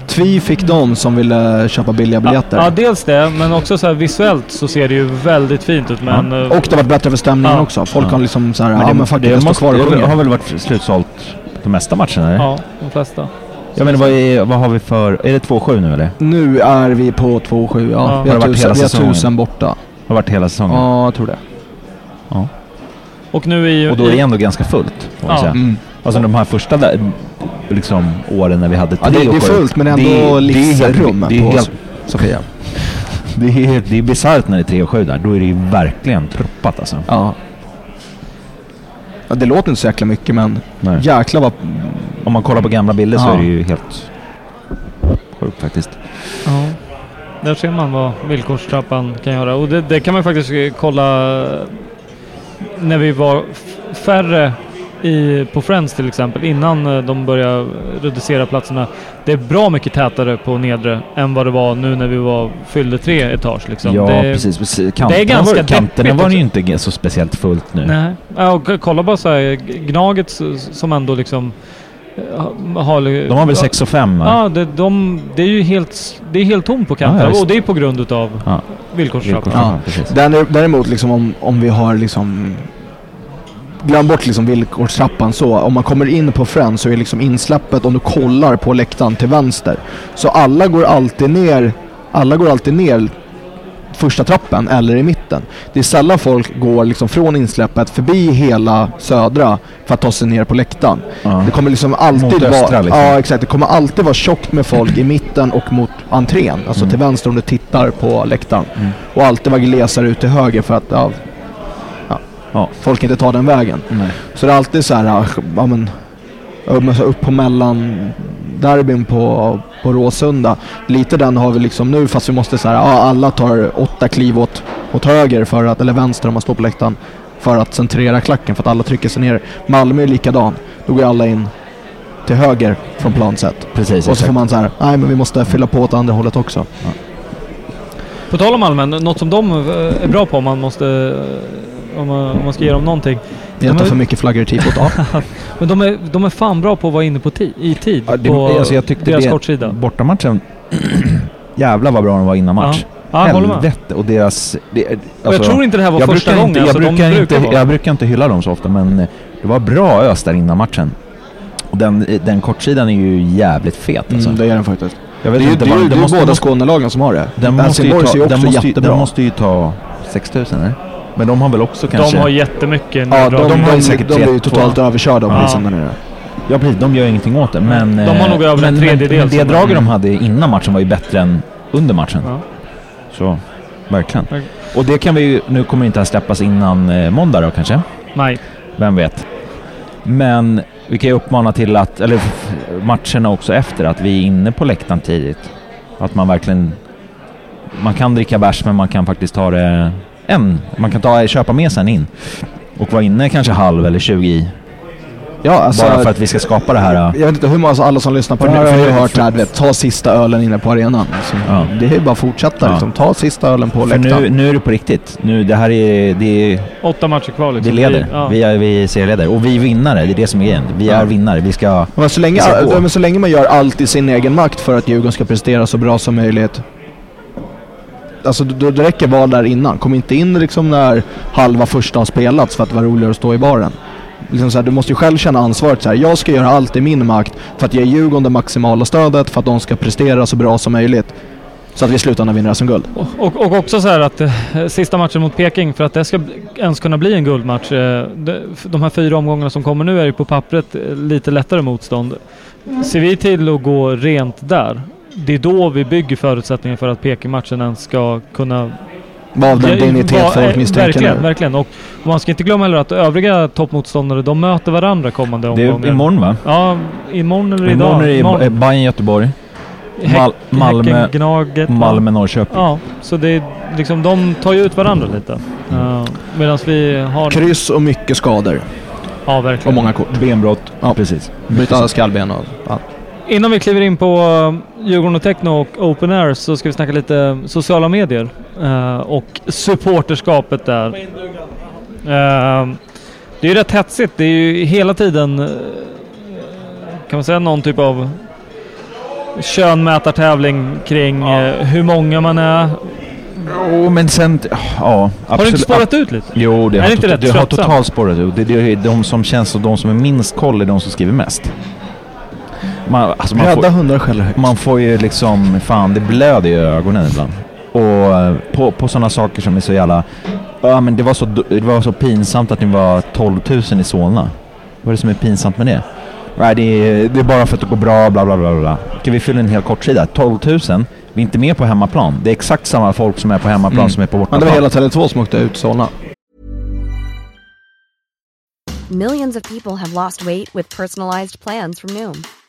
Tvi fick de som ville köpa billiga biljetter.
Ja, dels det, men också så här visuellt så ser det ju väldigt fint ut. Men, eh,
Och det har varit bättre för stämningen
Ja.
också. Folk
Ja.
har liksom såhär,
Men
ja men fuck it, jag står
måste-
kvar och
det har väl varit slutsålt de mesta matcherna? Eller?
ja, de flesta.
Jag menar, vad, är, vad har vi för... Är det 2-7 nu eller?
Nu är vi på 2-7, ja.
Ja.
Vi
Har
har,
det varit
tusen,
hela
vi har
säsongen?
tusen borta.
Det har varit hela säsongen.
Ja, jag tror det.
Och nu i...
Och då är det ändå ganska fullt, får man
Ja.
säga.
Mm.
Alltså de här första där, liksom, åren när vi hade
Ja, det, det är fullt men ändå
Det är- det är
livsrum
Det är
på
helt
Sofia. *laughs*
Det är, det är bisarrt när det är 3 och 7 där. Då är det ju verkligen proppat alltså.
Ja. Ja. Det låter inte så jäkla mycket men
Nej.
jäklar vad...
Om man kollar på gamla bilder så
Ja.
är det ju helt sjukt faktiskt.
Ja. Där ser man vad villkorstrappan kan göra. Och det, det kan man faktiskt kolla när vi var färre i, på Friends till exempel, innan eh, de började reducera platserna. Det är bra mycket tätare på nedre än vad det var nu när vi var, fyllde tre etage. Liksom.
ja,
det,
precis. precis. Kanterna,
det är ganska
var, kanterna var ju inte g- så speciellt fullt nu.
Nej. Ja, och kolla bara så här, Gnaget som ändå liksom eh, ha- har...
De har väl 6 och 5
Ja, det, de, det är ju helt, det är helt tomt på kanterna
Ja,
och det är på grund utav
Ja.
villkorstrappan.
Däremot däremot liksom om, om vi har liksom... Glöm bort liksom villkorstrappan så. Om man kommer in på Friends så är liksom insläppet om du kollar på läktaren till vänster. Så alla går alltid ner, alla går alltid ner första trappen eller i mitten. Det är sällan folk går liksom från insläppet förbi hela södra för att ta sig ner på läktaren.
Ja.
Det kommer liksom alltid
Mot östra,
vara...
liksom.
Ja exakt, det kommer alltid vara tjockt med folk i mitten och mot entrén. Alltså
Mm.
till vänster om du tittar på läktaren. Och alltid vara glesare ut till höger för att ja, ja,
Ja.
folk inte tar den vägen.
Nej.
Så det är alltid så här, ja men, ja, men så upp på mellan derbyn på, på Råsunda. Lite den har vi liksom nu fast vi måste så här, ja alla tar åtta kliv åt, åt höger för att, eller vänster om man står på läktaren. För att centrera klacken för att alla trycker sig ner. Malmö är likadan. Då går alla in till höger från plan sett.
Precis,
Och så
exakt.
får man så här, nej men vi måste fylla på åt andra hållet också.
På tal om Malmö, något som de eh, är bra på om man måste... Om man, om man ska ge dem någonting.
Inte
är-
för mycket flaggor i tifot. Ja. *laughs*
Men de är, de är fan bra på att vara inne på ti, i tid
Ja, det,
på
alltså jag tyckte
deras
det,
kortsida.
Bortamatchen, *clears throat* jävlar vad bra de var innan match.
Ja, jag med.
Helvete och deras... Det,
Och
alltså,
jag tror inte det här var
jag
första
brukar
gången.
Inte, jag,
alltså,
brukar inte, jag brukar inte hylla dem så ofta men eh, det var bra ös där innan matchen. Och den, eh, den kortsidan är ju jävligt fet alltså.
Mm, det är den faktiskt.
jag
Det
vet
är
inte
det är,
vad-
ju- det är ju
måste-
båda Skånelagen som har det.
Den måste ju ta,
är
den måste, den måste ju ta 6000 eller? Men de har väl också kanske...
De har jättemycket
Ja, de,
neddragningar.
de,
har ju
de,
säkert
de blir ju
3-2.
totalt överkörda av
Ja.
polisen där nere.
Ja precis, de gör ingenting åt det. Men,
De har
eh,
nog över en tredjedel
Men, det draget de hade innan matchen var ju bättre än under matchen.
Ja.
Så, verkligen.
Verk-
Och det kan vi ju... Nu kommer det inte att släppas innan eh, måndag då kanske?
Nej.
Vem vet? Men vi kan ju uppmana till att, eller matcherna också efter, att vi är inne på läktaren tidigt. Att man verkligen... Man kan dricka bärs men man kan faktiskt ta det en. Man kan ta, köpa med sen in. Och vara inne kanske halv eller 20 i.
Ja, alltså,
bara för att vi ska skapa det här...
Jag vet inte hur många, alltså alla som lyssnar på det här
nu-
har
för
ju hört det här, vet, ta sista ölen inne på arenan. Alltså,
Ja.
Det är ju bara att fortsätta
Ja.
liksom. Ta sista ölen på läktaren.
nu, nu är det på riktigt. Nu, det här är... Det är
Åtta matcher kvar
vi
liksom.
leder.
ja.
Vi är, vi är serieledare. Och vi är vinnare. Det är det som är grejen. Vi
Ja.
är vinnare. Vi ska...
Men så, länge,
Vi ska
men så länge man gör allt i sin egen makt för att Djurgården ska prestera så bra som möjligt. Alltså det räcker räcker val där innan. Kom inte in liksom när halva första har spelats för att det var roligare att stå i baren. Liksom så här, du måste ju själv känna ansvaret. Så här, jag ska göra allt i min makt för att ge Djurgården det maximala stödet för att de ska prestera så bra som möjligt. Så att vi i slutändan vinner som guld.
Och, och, och också så här att eh, sista matchen mot Peking, för att det ska ens kunna bli en guldmatch. Eh, de här fyra omgångarna som kommer nu är ju på pappret eh, lite lättare motstånd. Ser vi till att gå rent där, det är då vi bygger förutsättningar för att Peking-matchen ens ska kunna...
Vad av den dignitet folk misstänker
Verkligen,
nu.
verkligen. Och man ska inte glömma heller att övriga toppmotståndare, de möter varandra kommande
Det
omgångar.
är imorgon va?
Ja, imorgon eller idag.
Imorgon är det
Imorgon.
Bayern Göteborg. Mal- Malmö,
Häcken, Gnaget.
Malmö, Norrköping.
Ja, så det är liksom, de tar ju ut varandra lite. Uh, Medan vi har...
Kryss och mycket skador.
Ja,
Och
verkligen.
många kort.
Benbrott.
Ja.
Precis.
Bryta skallben och allt.
Innan vi kliver in på Djurgården och Techno och Open Air så ska vi snacka lite sociala medier eh, och supporterskapet där. Eh, det är ju rätt hetsigt. Det är ju hela tiden, eh, kan man säga någon typ av könmätartävling kring eh, hur många man är.
Jo, men sen... Ja, absolut.
Har det inte spårat ut lite?
Jo, det
Är
har,
det inte rätt
det har totalt spårat ut. Det, det är de som känns som de som är minst koll är de som skriver mest. Man, alltså man,
Rädda
får,
hundar skäller högt.
man får ju liksom... Fan, det blöder i ögonen ibland. Och eh, på, på sådana saker som är så jävla... Ja, men det var så, det var så pinsamt att ni var 12 000 i Solna. Vad är det som är pinsamt med det? Nej, det är, det är bara för att det går bra, bla bla bla bla. Ska vi fylla en hel kortsida? 12 000? Vi är inte med på hemmaplan. Det är exakt samma folk som är på hemmaplan
Mm.
som är på
Men
bortaplan.
det var hela Tele2 som åkte ut Solna.
Millions of people have lost weight with personalized plans from Noom,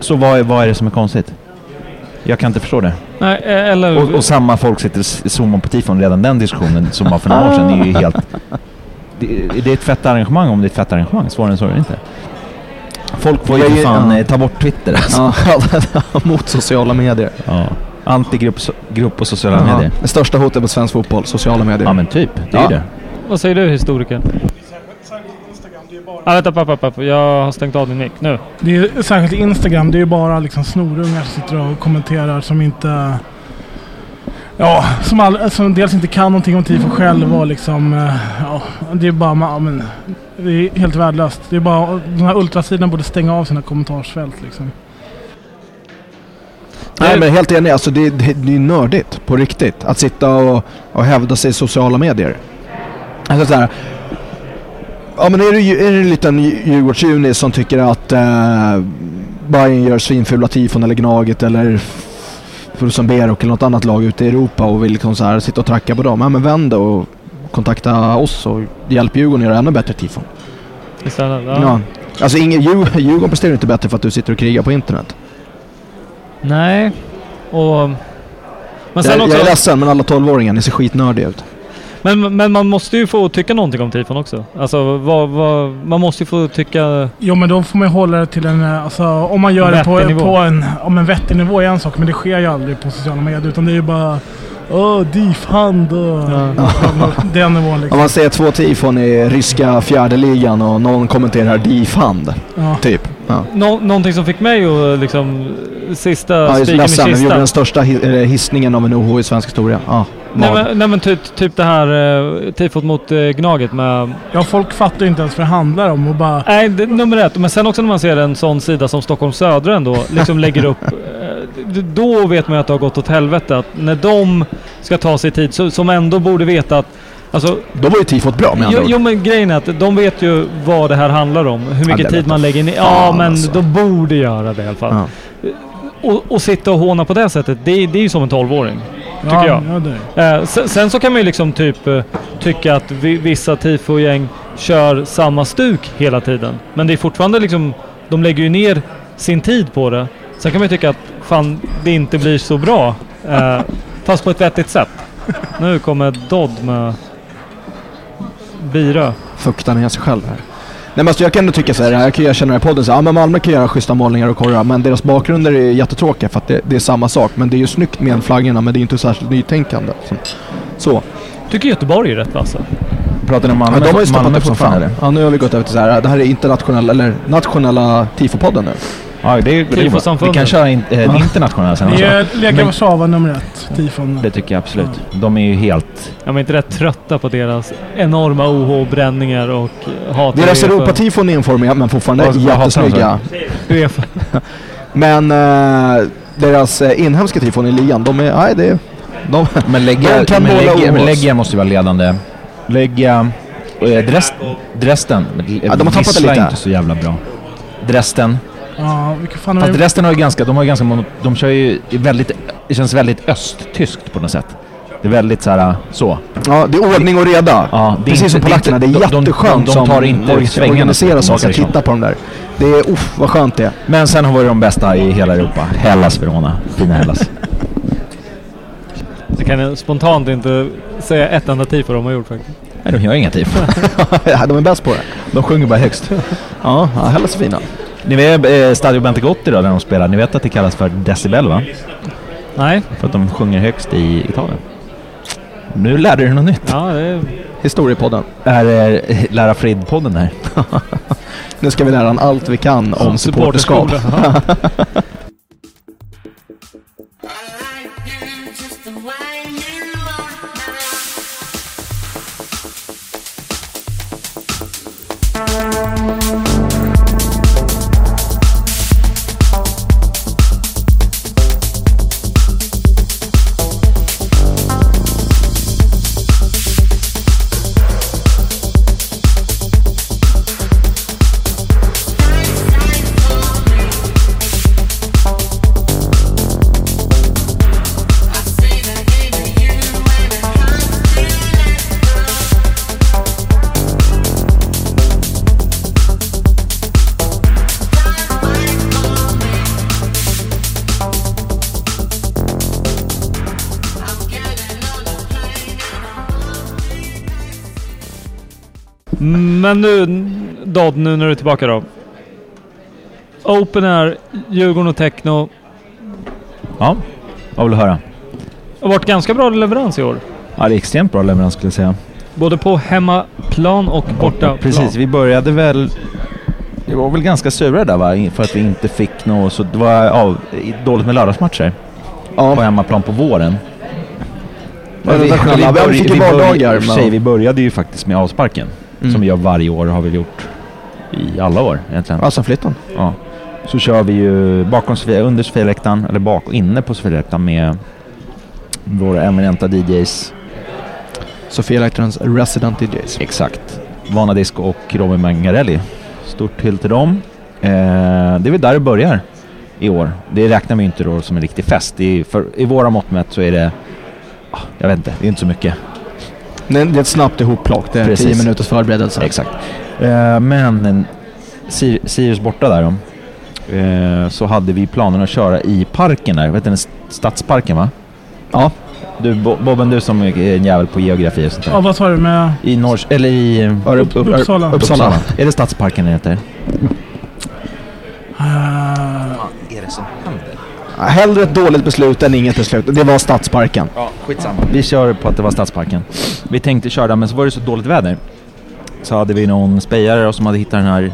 Så vad är, vad är det som är konstigt? Jag kan inte förstå det.
Nej, eh, eller...
Och, och samma folk sitter och zoomar på tifon. Redan den diskussionen som var för några år sedan är ju helt... *laughs* Det, det är ett fett arrangemang om det är ett fett arrangemang. Svårare än så är det inte. Folk får ju för fan
ja.
eh, ta bort Twitter alltså. *laughs*
Ja, mot sociala medier.
Ja. Antigrupp so- grupp på sociala
Ja,
medier.
det största hotet mot svensk fotboll, sociala medier.
Ja men typ, det är
Ja.
ju det.
Vad säger du historiker? Ah, vänta, pappa, pappa. Jag har stängt av din mick nu.
Det är ju, särskilt Instagram, det är ju bara liksom snorungar som sitter och kommenterar som inte... Ja, som, all, som dels inte kan någonting om tifo själva och liksom... eh, Ja, det är bara... Ja, men, det är helt värdelöst. Det är bara... Den här ultrasidan borde stänga av sina kommentarsfält liksom.
Nej men helt enig, alltså det, det, det är nördigt på riktigt. Att sitta och, och hävda sig i sociala medier. Alltså så här, ja men är det, ju- är det en liten Djurgårdsjunis som tycker att eh, Bayern gör svinfula tifon eller Gnaget eller Rosenberg eller något annat lag ute i Europa och vill liksom så här sitta och tracka på dem. Ja men vänd och kontakta oss och hjälp Djurgården att göra ännu bättre tifon.
Istället.
Ja.
Ja.
Alltså ingen, Djur- Djurgården presterar inte bättre för att du sitter och krigar på internet.
Nej. Och... Men sen
jag,
också...
jag är ledsen men alla 12-åringar, ni ser skitnördiga ut.
Men, men man måste ju få tycka någonting om tifon också. Alltså vad, vad, man måste ju få tycka...
Jo men då får man ju hålla det till en... eh, Alltså om man gör det på, på en... Om en vettig nivå är en sak men det sker ju aldrig på sociala medier utan det är ju bara... Åh, DIF-hand och... *laughs* Den nivån
Om
liksom.
man ser två tifon i ryska fjärde ligan och någon kommenterar DIF-hand.
Ja.
Typ. Ja.
Nå, någonting som fick mig att liksom... Sista
Ja,
spiken i
ledsen, vi gjorde
kistan.
den största eller hissningen av en OH i svensk historia. Ja,
Nej men, nej, men typ, typ det här uh, tifot mot uh, Gnaget med...
Ja, folk fattar ju inte ens vad det handlar om och bara...
Nej, det, nummer ett. Men sen också när man ser en sån sida som Stockholm Södra ändå liksom lägger upp. *laughs* då vet man ju att det har gått åt helvete. Att när de ska ta sig tid, så, som ändå borde veta att... Alltså,
Då var ju tifot bra med andra
jo,
ord.
jo men grejen är att de vet ju vad det här handlar om. Hur mycket
det
tid man lägger ner. Ja, men
alltså.
de borde göra det i alla fall.
Ja.
Och, och sitta och håna på det sättet, det, det är ju som en 12-åring. Tycker
ja,
jag.
Ja.
Eh, sen, sen så kan man ju liksom typ eh, tycka att vi, vissa tifo-gäng kör samma stuk hela tiden. Men det är fortfarande liksom, de lägger ju ner sin tid på det. Sen kan man ju tycka att fan, det inte blir så bra. Eh, fast på ett vettigt sätt. Nu kommer Dodd med bira.
Fukta ner sig själv här. Nej men alltså jag kan ändå tycka så här, jag kan ju erkänna i podden så här, ja men Malmö kan göra schyssta målningar och korrar men deras bakgrunder är jättetråkiga för att det, det är samma sak. Men det är ju snyggt med flaggorna men det är inte särskilt nytänkande. Så. så.
Tycker Göteborg är rätt vassa.
Pratar ni om Malmö,
de har ju stoppat upp som fan. Ja nu har vi gått över till så här, det här är internationella, eller nationella tifopodden nu.
Ja, det, det, det, vi kan köra in, eh, internationella sen
Det
också.
är Lega
Men-
Warszawa nummer ett, tifon.
Det tycker jag absolut. De är ju helt...
Jag är inte rätt trötta på deras enorma OH-bränningar och hat.
Deras. Europatifon är informiga men fortfarande jättesnygga. *laughs* Men eh, deras eh, inhemska tifon i ligan, de är, nej det är... De,
Men Legia,
De kan
men
måla
Legia, men. Legia måste ju vara ledande. Legia... Eh, Dres, Dresden.
Ja, de har tappat
är
lite.
inte så jävla bra. Dresden.
Ja, vilka fan
Fast
det?
Dresden har ju ganska... De har ju ganska... mono- De kör ju väldigt... Det känns väldigt östtyskt på något sätt. Det är väldigt så här så.
ja, det är ordning och reda.
Ja,
Precis
inte-
som
det är
polackerna, det är
inte- de- de-
jätteskönt
de- de tar
som
inte
orga-
svängarna,
organiserar
om man
saker,
säger så.
titta på dem där. Det är, uff vad skönt det är.
Men sen har vi de bästa i hela Europa. Hellas Verona. Fina Hellas.
Jag kan spontant inte säga ett enda tifo de har gjort faktiskt.
Nej, de gör inga tifo. *laughs*
Ja, de är bäst på det.
De sjunger bara högst.
Ja, ja Hellas är fina.
Ni vet eh, Stadio Bentegotti då, där de spelar, ni vet att det kallas för decibel va?
Nej.
För att de sjunger högst i Italien. Nu lärde du dig något nytt.
Ja, det är...
Historiepodden.
Det här är Lära Frid-podden här. *laughs*
nu ska vi lära honom allt vi kan om, om
supporterskap. supporterskap. *laughs* *laughs* Men nu Dodd, nu när du är tillbaka då. Open Air, Djurgården och Techno.
Ja, vad vill du höra?
Det har varit ganska bra leverans i år.
Ja, det är extremt bra leverans skulle jag säga.
Både på hemmaplan och borta
Precis, vi började väl... Vi var väl ganska sura där va? För att vi inte fick något... Så det var ja, dåligt med lördagsmatcher.
Ja.
På hemmaplan på våren.
Ja, vi fick ju
började-
vardagar,
i och för sig,
men-
Vi började ju faktiskt med avsparken.
Mm.
Som vi gör varje år, har vi gjort i alla år egentligen.
Ja, sen flyttade
Ja. Så kör vi ju bakom Sofia, under Sofialäktaren, eller bak, inne på Sofialäktaren med våra eminenta DJs.
Sofia Elektrons resident DJs.
Exakt. Vana Disco och Robin Mangarelli. Stort till till dem. Eh, det är väl där det börjar i år. Det räknar vi inte då som en riktig fest. Är för, I våra mått mätt så är det... ah, Jag vet inte, det är inte så mycket.
Det är ett snabbt ihopplock. Det är
Precis.
tio minuters förberedelse.
Exakt. Eh, men en- Sir- Sirius borta där då. Eh, så hade vi planen att köra i parken där. Vet du, den Stadsparken va?
Ja.
Du Bo- Bobben, du som är en jävel på geografi och sånt där.
Ja, vad sa du med...
I Norrs... Eller i...
Upp, upp,
Uppsala.
Uppsala.
Är det Stadsparken den heter?
Uh,
är det?
Ja, Hellre ett dåligt beslut än inget beslut. Det var Stadsparken.
Ja, skitsamma. Vi kör på att det var Stadsparken. Vi tänkte köra men så var det så dåligt väder. Så hade vi någon spejare som hade hittat den här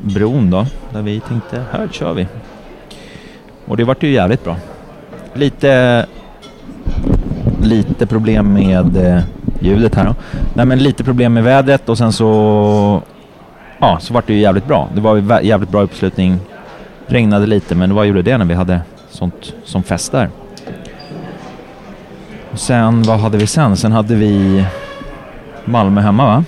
bron då. Där vi tänkte, här kör vi. Och det vart ju jävligt bra. Lite... Lite problem med eh, ljudet här då. Nej men lite problem med vädret och sen så... Ja, så vart det ju jävligt bra. Det var jävligt bra uppslutning. Regnade lite men vad gjorde det när vi hade sånt som fest där? Och sen, vad hade vi sen? Sen hade vi Malmö hemma va?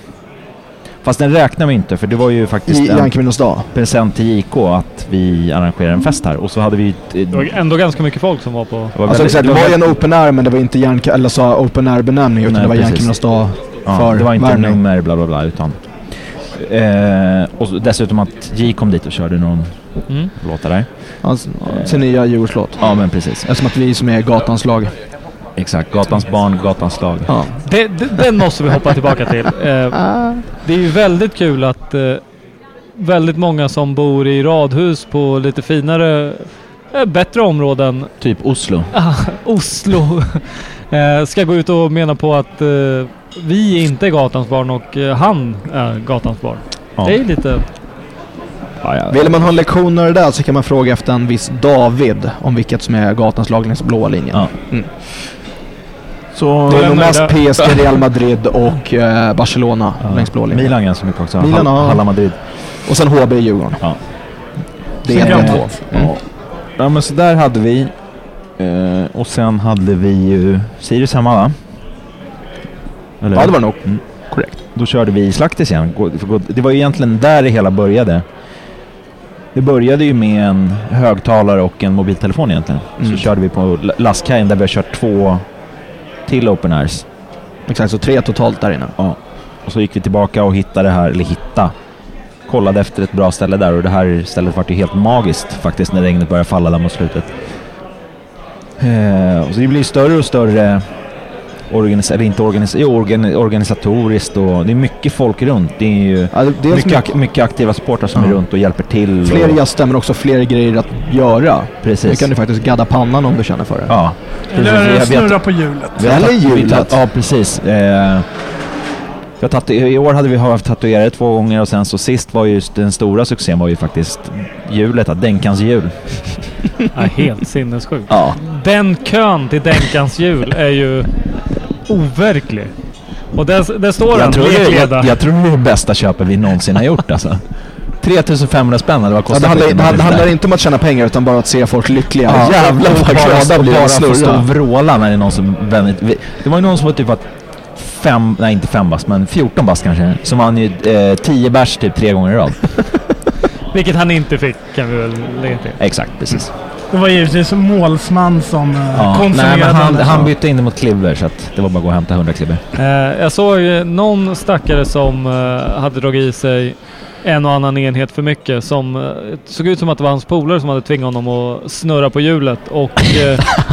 Fast den räknar vi inte för det var ju faktiskt
I
en
dag.
present till JK att vi arrangerar en fest här. Och så hade vi...
Det var ändå ganska mycket folk som var på...
det var
Alltså,
väldigt-
exakt, det var ju en open air men det var inte Jank eller så open air benämning utan
Nej,
det var. Jankeminnes dag
Ja,
för
det var inte
värvning.
nummer bla bla bla utan... Eh, och dessutom att J kom dit och körde någon
Mm.
låtar där.
Alltså, sin nya Djurgårdslåt.
Ja men precis.
Eftersom att vi som är gatans lag.
Exakt. Gatans barn, gatans lag.
Ja.
Det, det, den måste vi hoppa tillbaka till. *laughs* Eh, det är ju väldigt kul att eh, väldigt många som bor i radhus på lite finare, eh, bättre områden,
Typ Oslo. *laughs*
Oslo, *laughs* eh, ska gå ut och mena på att vi inte är gatans barn och eh, han är gatans barn.
Ja.
Det är lite...
Ja, ja.
Vill man ha lektioner där så kan man fråga efter en viss David om vilket som är gatans lag längs blåa linjen.
Ja.
Mm.
Så...
Det är nog mest
det.
PSG, Real Madrid och eh, Barcelona
Ja.
längs blå linjen.
Milan ganska mycket också.
Milan,
Hall-. Halla Madrid.
Och sen HB i Djurgården.
Ja.
Det är
gammalt.
de två. Mm.
Ja men så där hade vi. Eh, och sen hade vi ju Sirius hemma va? Eller?
Ja, det var nog.
Mm. Korrekt. Då körde vi Slaktis igen. Det var ju egentligen där det hela började. Det började ju med en högtalare och en mobiltelefon egentligen.
Mm.
Så körde vi på la- lastkajen där vi har kört två till open airs.
Exakt, så tre totalt där inne.
Ja. Och så gick vi tillbaka och hittade det här, eller hitta. Kollade efter ett bra ställe där och det här stället var ju helt magiskt faktiskt när regnet började falla där mot slutet. Eh, och så det blir större och större organis eller inte organis jo, organ organisatoriskt och det är mycket folk runt. Det är ju
Ja, det, det är
mycket, ak mycket aktiva supportrar som
Ja.
är runt och hjälper till.
fler gäster men också fler grejer att göra. Nu
Precis.
kan du faktiskt gadda pannan om du känner för det.
Ja.
eller
Precis,
snurra på hjulet.
Eller hjulet.
Ja, precis. Eh, I år hade vi haft tatuerare två gånger och sen så sist var just den stora succén var ju faktiskt hjulet, att Denkans hjul.
Ja, helt sinnessjukt.
Ja.
Den kön till Denkans jul är ju overklig. Och där, där står han,
Jag tror, det,
lekleda.
jag, jag tror det är det bästa köpet vi någonsin har gjort alltså. 3500 spänn eller vad
Ja,
kostar
det, handlar, det handlar,
lyfta?
handlar inte om att tjäna pengar utan bara att se folk lyckliga.
Ja,
Jävlar
och
vad
bara,
glada blir
bara
och
få stå och vråla när det är någon som vänligt... vi- Det var ju någon som var typ att fem, nej inte fem bast, men 14 bast kanske. Som vann ju eh, 10 bärs typ tre gånger i rad. *laughs*
Vilket han inte fick kan vi väl lägga till.
Exakt, precis.
Det var givetvis en målsman som uh,
Ja, nej,
konsumerade
men han,
den.
han bytte in det mot Kliver så att det var bara att gå och hämta 100 kliver.
Eh, jag såg eh, någon stackare som eh, hade dragit i sig en och annan enhet för mycket som eh, såg ut som att det var hans polare som hade tvingat honom att snurra på hjulet och... *laughs*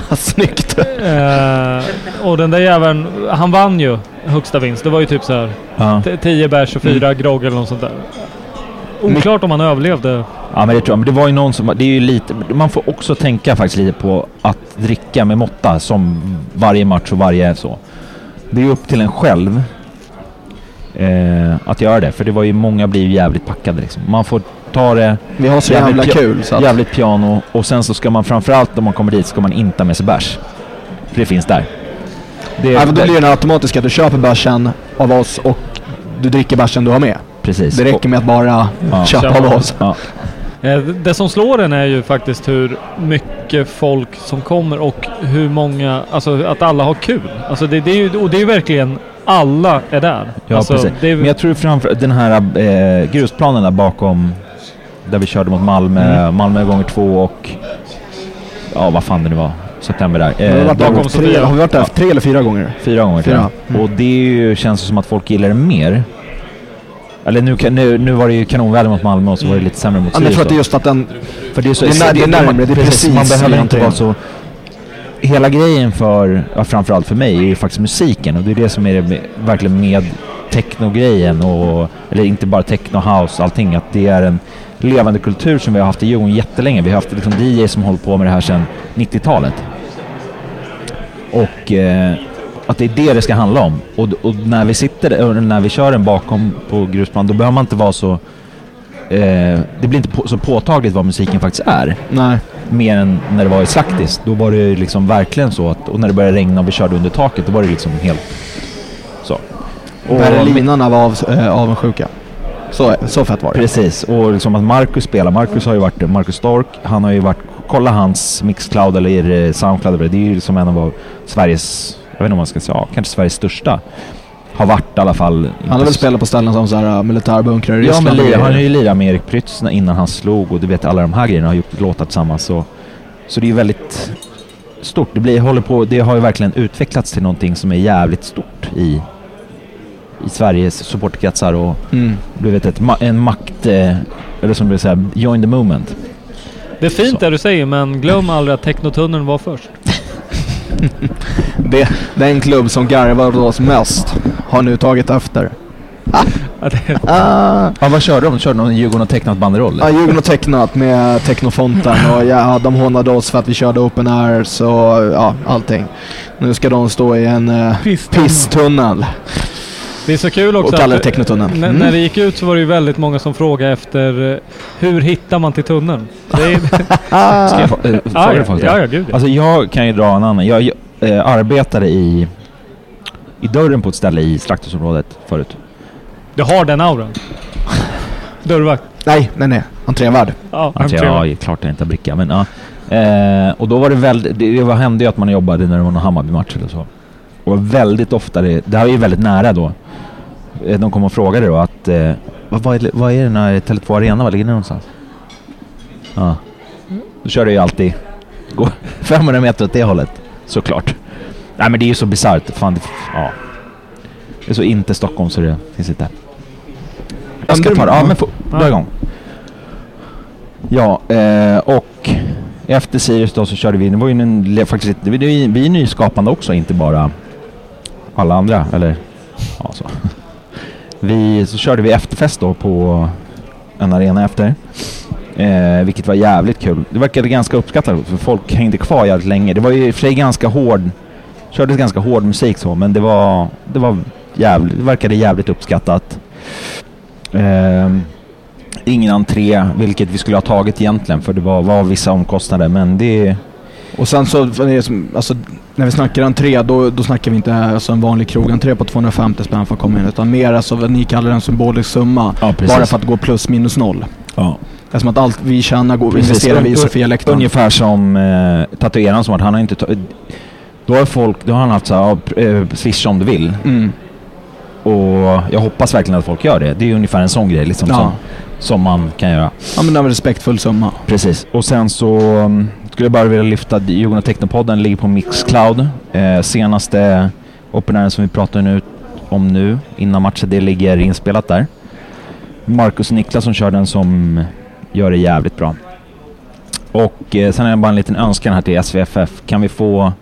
Eh,
Snyggt!
eh, och den där jäveln, han vann ju högsta vinst. Det var ju typ så här
Ja.
t- 10 bärs och 4 grogg eller något sånt där. Oklart om han överlevde.
Ja men det tror jag. Men det var ju någon som... Det är ju lite... Man får också tänka faktiskt lite på att dricka med måtta som varje match och varje så. Det är ju upp till en själv eh, att göra det. För det var ju många blir ju jävligt packade liksom. Man får ta det
Vi har så jävla kul så att...
jävligt piano och sen så ska man framförallt om man kommer dit ska man inte ha med sig bärs. För det finns där. Det,
Ja, då
det-
blir det automatiska. Du köper bärsen av oss och du dricker bärsen du har med.
Precis.
Det räcker med att bara
Ja.
köpa
Köpa
av
av
oss.
Ja.
Eh, Det som slår en är ju faktiskt hur mycket folk som kommer och hur många, alltså att alla har kul. Alltså det, det är ju, och det är ju verkligen alla är där.
Ja,
alltså,
precis.
Det är,
Men jag tror framför den här eh, grusplanen där bakom, där vi körde mot Malmö,
Mm.
Malmö gånger två och... Ja, vad fan det nu var. September där.
Vi har
Eh,
varit där
bakom
tre, har vi varit där tre eller fyra gånger?
fyra gånger
Fyra.
jag. Och det är ju, känns som att folk gillar det mer. Eller nu, nu, nu var det ju kanonväder mot Malmö och så var det lite sämre mot
Ja, men jag tror att det är
Sirius
just att den...
För det är, så,
det är när- det är närmare, det är precis
Man behöver inte vara så... Hela grejen för, ja, framförallt för mig, är ju faktiskt musiken och det är det som är det verkligen med techno-grejen och... Eller inte bara techno, house, allting. Att det är en levande kultur som vi har haft i Djurgården jättelänge. Vi har haft liksom DJ som hållit på med det här sedan 90-talet. Och eh, att det är det det ska handla om. Och, och när vi sitter och när vi kör den bakom på grusplan, då behöver man inte vara så... Eh, det blir inte på, så påtagligt vad musiken faktiskt är.
Nej.
Mer än när det var i Slaktis. Då var det liksom verkligen så att... Och när det började regna och vi körde under taket, då var det liksom helt... Så. Och-
Berlinarna var av, äh, avundsjuka. Så, så fett var det.
Precis, och liksom att Marcus spelar. Marcus har ju varit, Marcus Stork, han har ju varit, kolla hans Mixcloud eller eh, Soundcloud, det är ju som en av Sveriges, jag vet inte om man ska säga, ja, kanske Sveriges största. Har varit i alla fall.
Han har väl spelat på ställen som så här, äh, militärbunkrar i
Ja
Ryssland.
men
och
li, han har ju lirat med Erik Prytz när- innan han slog och du vet alla de här grejerna har gjort låtar tillsammans. Så, så det är ju väldigt stort. Det, blir, håller på, det har ju verkligen utvecklats till någonting som är jävligt stort i, i Sveriges supporterkretsar och
Mm.
du vet ett, en makt, eh, eller som du säger, join the movement.
det är fint
Så.
det du säger men glöm aldrig att Technotunneln var först.
Det, den klubb som garvade oss mest har nu tagit efter.
Ja, det,
Ah.
Ja, vad körde de? De körde någon Djurgården och tecknat banderoll?
Ja, Djurgården har tecknat med Technofonten och ja, de hånade oss för att vi körde open air så ja, allting. Nu ska de stå i en uh,
Pisstunnel.
Det är så kul också
och kalla det
att-
Technotunneln.
N-
Mm.
När det gick ut så var det ju väldigt många som frågade efter eh, hur hittar man till tunneln? Det är, *laughs*
Ska jag få- eh,
ja,
fråga
ja,
folk det?
ja, ja, gud ja.
Alltså jag kan ju dra en annan. Jag eh, arbetade i, i dörren på ett ställe i slakthusområdet förut.
Du har den auran. Dörrvakt.
Nej, nej, nej. Entrévärd.
Ja,
Alltså,
entré.
ja, klart det inte är bricka, men ja. Eh, och då var det väldigt, det var, hände ju att man jobbade när det var någon Hammarby-match eller så. Och väldigt ofta, det, det här är ju väldigt nära då. Eh, De kom och frågade då att, eh, vad, är, vad är det när Tele2 Arena, var ligger det någonstans? Ja. Då kör det ju alltid, gå 500 *laughs* meter åt det hållet, såklart. Nej men det är ju så bisarrt, fan det, ja. Det är så inte Stockholm så det finns inte. Jag ska ta det, ja men få, dra igång. Ja, eh, och efter Sirius då så körde vi, det var ju en, faktiskt, vi, vi är nyskapande också, inte bara alla andra, eller ja så. Vi, så körde vi efterfest då på en arena efter. Eh, vilket var jävligt kul. Det verkade ganska uppskattat för folk hängde kvar jävligt länge. Det var ju i och för sig ganska hård, kördes ganska hård musik så, men det var, det var jävligt, det verkade jävligt uppskattat. Eh, ingen entré, vilket vi skulle ha tagit egentligen för det var, var vissa omkostnader men det...
Och sen så, alltså, när vi snackar entré, då, då snackar vi inte alltså, en vanlig krogentré på 250 spänn för att komma in. Utan mer alltså vad ni kallar en symbolisk summa.
Ja.
Bara för att gå plus minus noll.
Ja.
Eftersom att allt vi tjänar går,
Precis.
investerar vi i Sofia-läktaren.
Ungefär som eh, tatueraren som varit, han har inte ta- Då har folk, då har han haft så här, ja, eh, swish om du vill.
Mm.
Och jag hoppas verkligen att folk gör det. Det är ungefär en sån grej liksom
Ja.
som, som man kan göra.
Ja men en respektfull summa.
Precis. Och sen så um, skulle bara vilja lyfta Djurgården och Technopodden ligger på Mixcloud. Eh, senaste openairen som vi pratar nu, om nu innan matchen, det ligger inspelat där. Marcus och Niklas som kör den som gör det jävligt bra. Och eh, sen är det bara en liten önskan här till SVFF. Kan vi få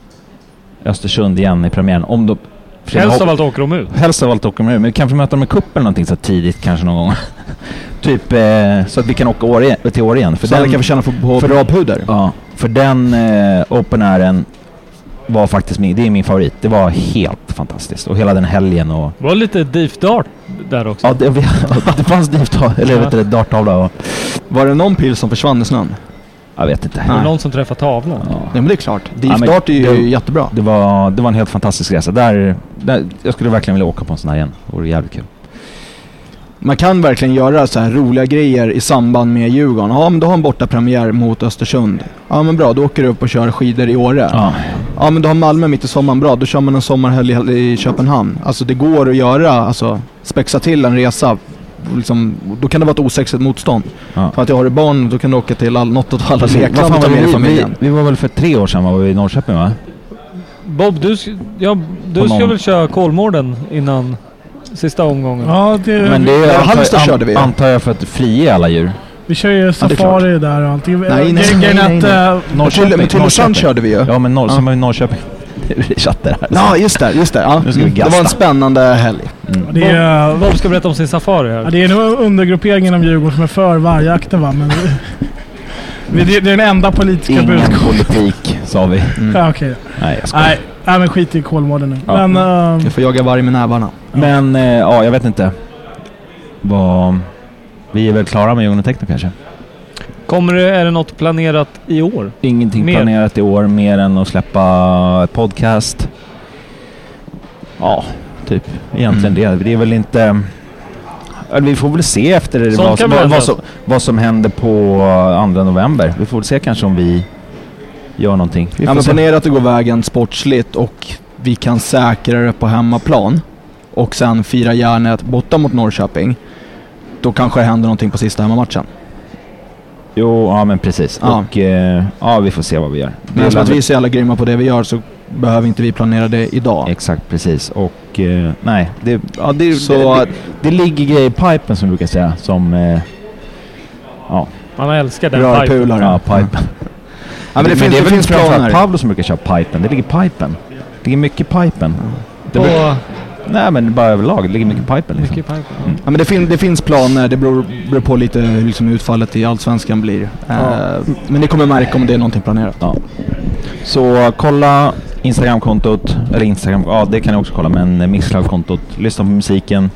Östersund igen i premiären? Om de,
Helst av allt åker de ut.
Helst av allt åker de ut. Men vi kanske möter dem i cupen eller någonting så tidigt kanske någon gång. *laughs* typ eh, så att vi kan åka år igen, till år igen.
För så alla kan få känna på, på
för-
bra puder.
Ja, för den eh, open airen var faktiskt min, det är min favorit. Det var helt fantastiskt. Och hela den helgen och...
Det var lite deep dart där också.
Ja, det, *laughs* det fanns divtavla, eller
Ja.
vet du, darttavla och...
Var det någon pil som försvann i snön?
Jag vet inte.
Var det någon som träffade tavlan?
Ja.
Ja men det är klart. Deep
Ja,
är ju
det-
jättebra.
Det var, det var en helt fantastisk resa. Där, där, jag skulle verkligen vilja åka på en sån här igen. Det vore jävligt kul.
Man kan verkligen göra så här roliga grejer i samband med Djurgården. Ja men du har en borta premiär mot Östersund. Ja men bra, då åker du upp och kör skidor i Åre.
Ja.
Ja men du har Malmö mitt i sommaren, bra. Då kör man en sommarhelg i Köpenhamn. Alltså det går att göra, alltså spexa till en resa. Liksom, då kan det vara ett osexigt motstånd.
Ja.
För att jag har ett barn, då kan du åka till all, något av alla lekland med dig
vi, vi,
familjen.
vi var väl för tre år sedan var vi i Norrköping va?
Bob, du, ja, du ska
någon-
väl köra Kolmården innan sista omgången?
Ja, det,
Men det
Ja,
är,
Halmstad
antar,
körde vi.
antar jag för att frige alla djur.
vi kör ju safari där och allting.
Nej, nej, nej, nej,
att,
nej.
eh,
Men Tylösand körde vi ju.
Ja men norr,
Ja.
som var i Norrköping. *laughs* Chatter här.
Ja just det, just det. Ja.
Nu ska vi
Mm. Det var en spännande helg.
det är,
Bob ska berätta om sin safari här.
Ja, det är nog undergrupperingen av Djurgården som är för vargjakten va, men... *laughs* det, det är den enda politiska
Ingen
budskapet.
politik sa vi.
Ja, okej.
Nej jag skojar.
Nej, nej, men skit i Kolmården nu.
Ja.
Men... ehm,
Jag får jaga varg med nävarna.
Men eh, ja, jag vet inte. Vad... Vi är väl klara med Djurgården Techno kanske?
Kommer det, är det något planerat i år?
Ingenting
Mer?
planerat i år mer än att släppa ett podcast. Ja, typ. Egentligen det. Det är väl inte... Vi får väl se efter vad,
kan
som- vad, som, vad som händer på 2 november. Vi får väl se kanske om vi gör någonting. Vi
Ja,
får
men
se.
ponera att det går vägen sportsligt och vi kan säkra det på hemmaplan och sen fira järnet borta mot Norrköping. Då kanske det händer någonting på sista hemmamatchen.
Jo, ja men precis.
Ja.
Och eh, ja, vi får se vad vi gör.
Men som att vi är så jävla grymma på det vi gör så behöver inte vi planera det idag.
Exakt, precis. Och eh, nej, det, ja, det,
Så-
det, det, det ligger grejer i pipen som vi brukar säga. Som... Eh, ja,
Man älskar den pipen.
Rörpulare.
ja, pipen.
Ja, men det, finns,
är
det
väl
finns
framförallt
planer.
Pablo som brukar köra pipen. Det ligger i pipen. Det ligger mycket i pipen. Det
På,
brukar, nej men bara överlag. Det ligger mycket i pipen liksom.
mycket pipen.
Ja, men det, fin, det finns planer. Det beror, beror på lite hur liksom utfallet i Allsvenskan blir. Eh, men ni kommer märka om det är någonting planerat.
Ja. Så kolla Instagramkontot, eller Instagram, ja det kan ni också kolla, men Mixcloud-kontot. Lyssna på musiken.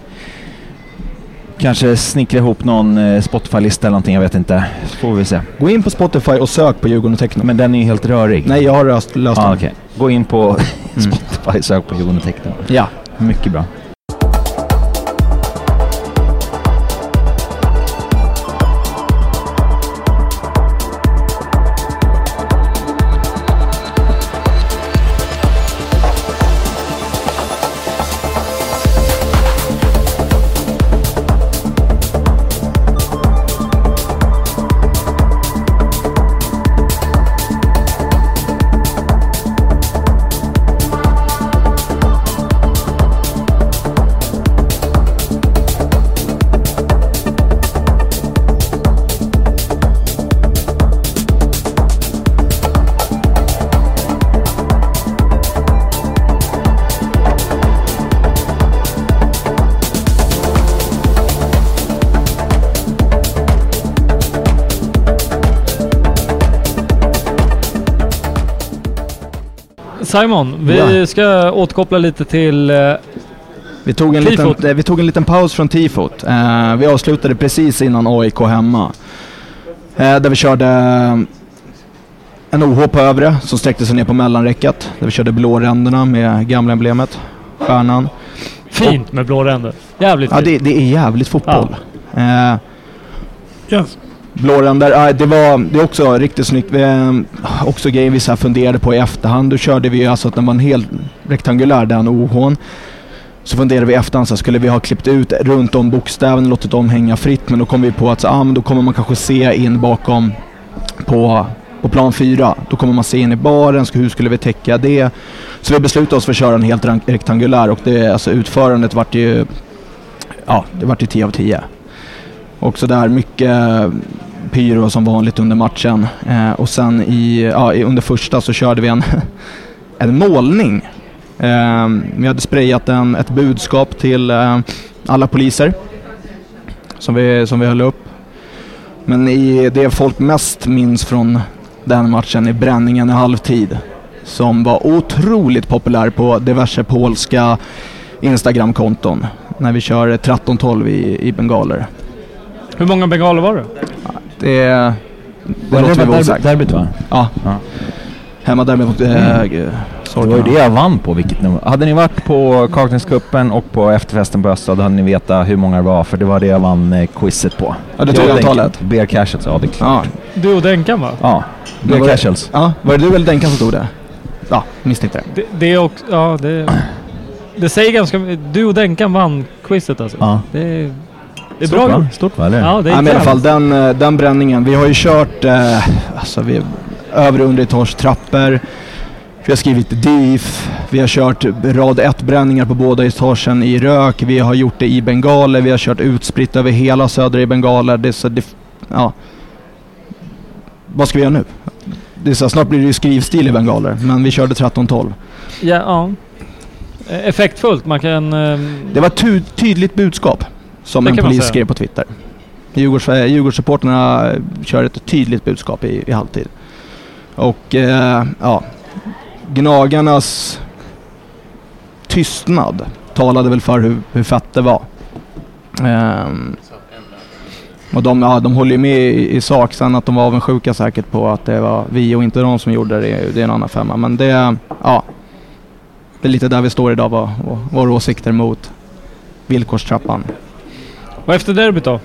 Kanske snickra ihop någon eh, Spotify-lista eller någonting, jag vet inte. Så får vi se.
Gå in på Spotify och sök på Djurgården och Techno.
Men den är ju helt rörig.
Nej, jag har löst, löst
ah,
den.
okej. Gå in på *laughs* Spotify, sök på Djurgården och Techno.
Ja.
Mycket bra.
Simon, vi
Ja.
ska återkoppla lite till... eh,
Vi tog, en liten,
Tifot.
eh, vi tog en liten paus från tifot. Eh, vi avslutade precis innan AIK hemma. Eh, där vi körde en OH på övre som sträckte sig ner på mellanräcket. Där vi körde blåränderna med gamla emblemet, stjärnan.
Fint med blå ränder. Jävligt
Ja,
fint.
det, det är jävligt fotboll. Eh,
yes.
Blåränder, där, det var det är också riktigt snyggt. Vi, också grejer vi så här funderade på i efterhand. Då körde vi ju alltså att den var en helt rektangulär den OHn. Så funderade vi i efterhand så här, skulle vi ha klippt ut runt om bokstäven låtit dem hänga fritt. Men då kom vi på att så, ah, men då kommer man kanske se in bakom på, på plan 4. Då kommer man se in i baren, så hur skulle vi täcka det? Så vi beslutade oss för att köra en helt rektangulär och det, alltså utförandet vart ju, ja det vart ju 10 av 10. Också där mycket pyro som vanligt under matchen. Eh, och sen i, ja, under första så körde vi en, *laughs* en målning. Eh, vi hade sprayat en, ett budskap till eh, alla poliser som vi, som vi höll upp. Men i det folk mest minns från den matchen är bränningen i halvtid. Som var otroligt populär på diverse polska Instagramkonton. När vi kör 13-12 i, i bengaler.
Hur många bengaler var det?
Det, det
Var
låter
det
vi vara osagt.
derbyt va?
Ja.
Ja.
Hemmaderby mot äh,
Det var ju det jag vann på. Vilket nummer. Hade ni varit på Kaknäscupen och på efterfesten på Östad, då hade ni vetat hur många det var. För det var det jag vann eh, quizet på.
Ja, det tog
Jag
antalet.
Beer Casuals, ja det är klart.
Ja.
Du och Denkan va?
Ja,
det-
Casuals.
ja. Var det du eller Denkan som tog det? Ja, misstänkte det.
Det, det är också... Ja, det... Det säger ganska Du och Denkan vann quizet alltså.
Ja.
Det är, det är
Stort,
bra
va? Stort va, eller?
Ja, det är
Ja, men i alla fall den, eh, den bränningen. Vi har ju kört eh, alltså vi, övre och underetage trappor. Vi har skrivit DIF. Vi har kört rad 1 bränningar på båda etagen i rök. Vi har gjort det i bengaler. Vi har kört utspritt över hela södra i bengaler. Det är så, det, ja. Vad ska vi göra nu? Det är så, snart blir det ju skrivstil i bengaler. Men vi körde 13-12.
Ja, ja. Eh, Effektfullt. Man kan... ehm,
Det var ett tydligt budskap som en polis skrev på Twitter. Djurgårds, Djurgårdssupportrarna eh, kör ett tydligt budskap i, i halvtid. Och eh, ja, Gnagarnas tystnad talade väl för hur, hur fett det var. Ehm, och de, ja, de håller ju med i, i sak. Sen att de var avundsjuka säkert på att det var vi och inte de som gjorde det, det är en annan femma. Men det, ja. Det är lite där vi står idag, vad, vad, våra åsikter mot villkorstrappan.
Och efter derbyt då?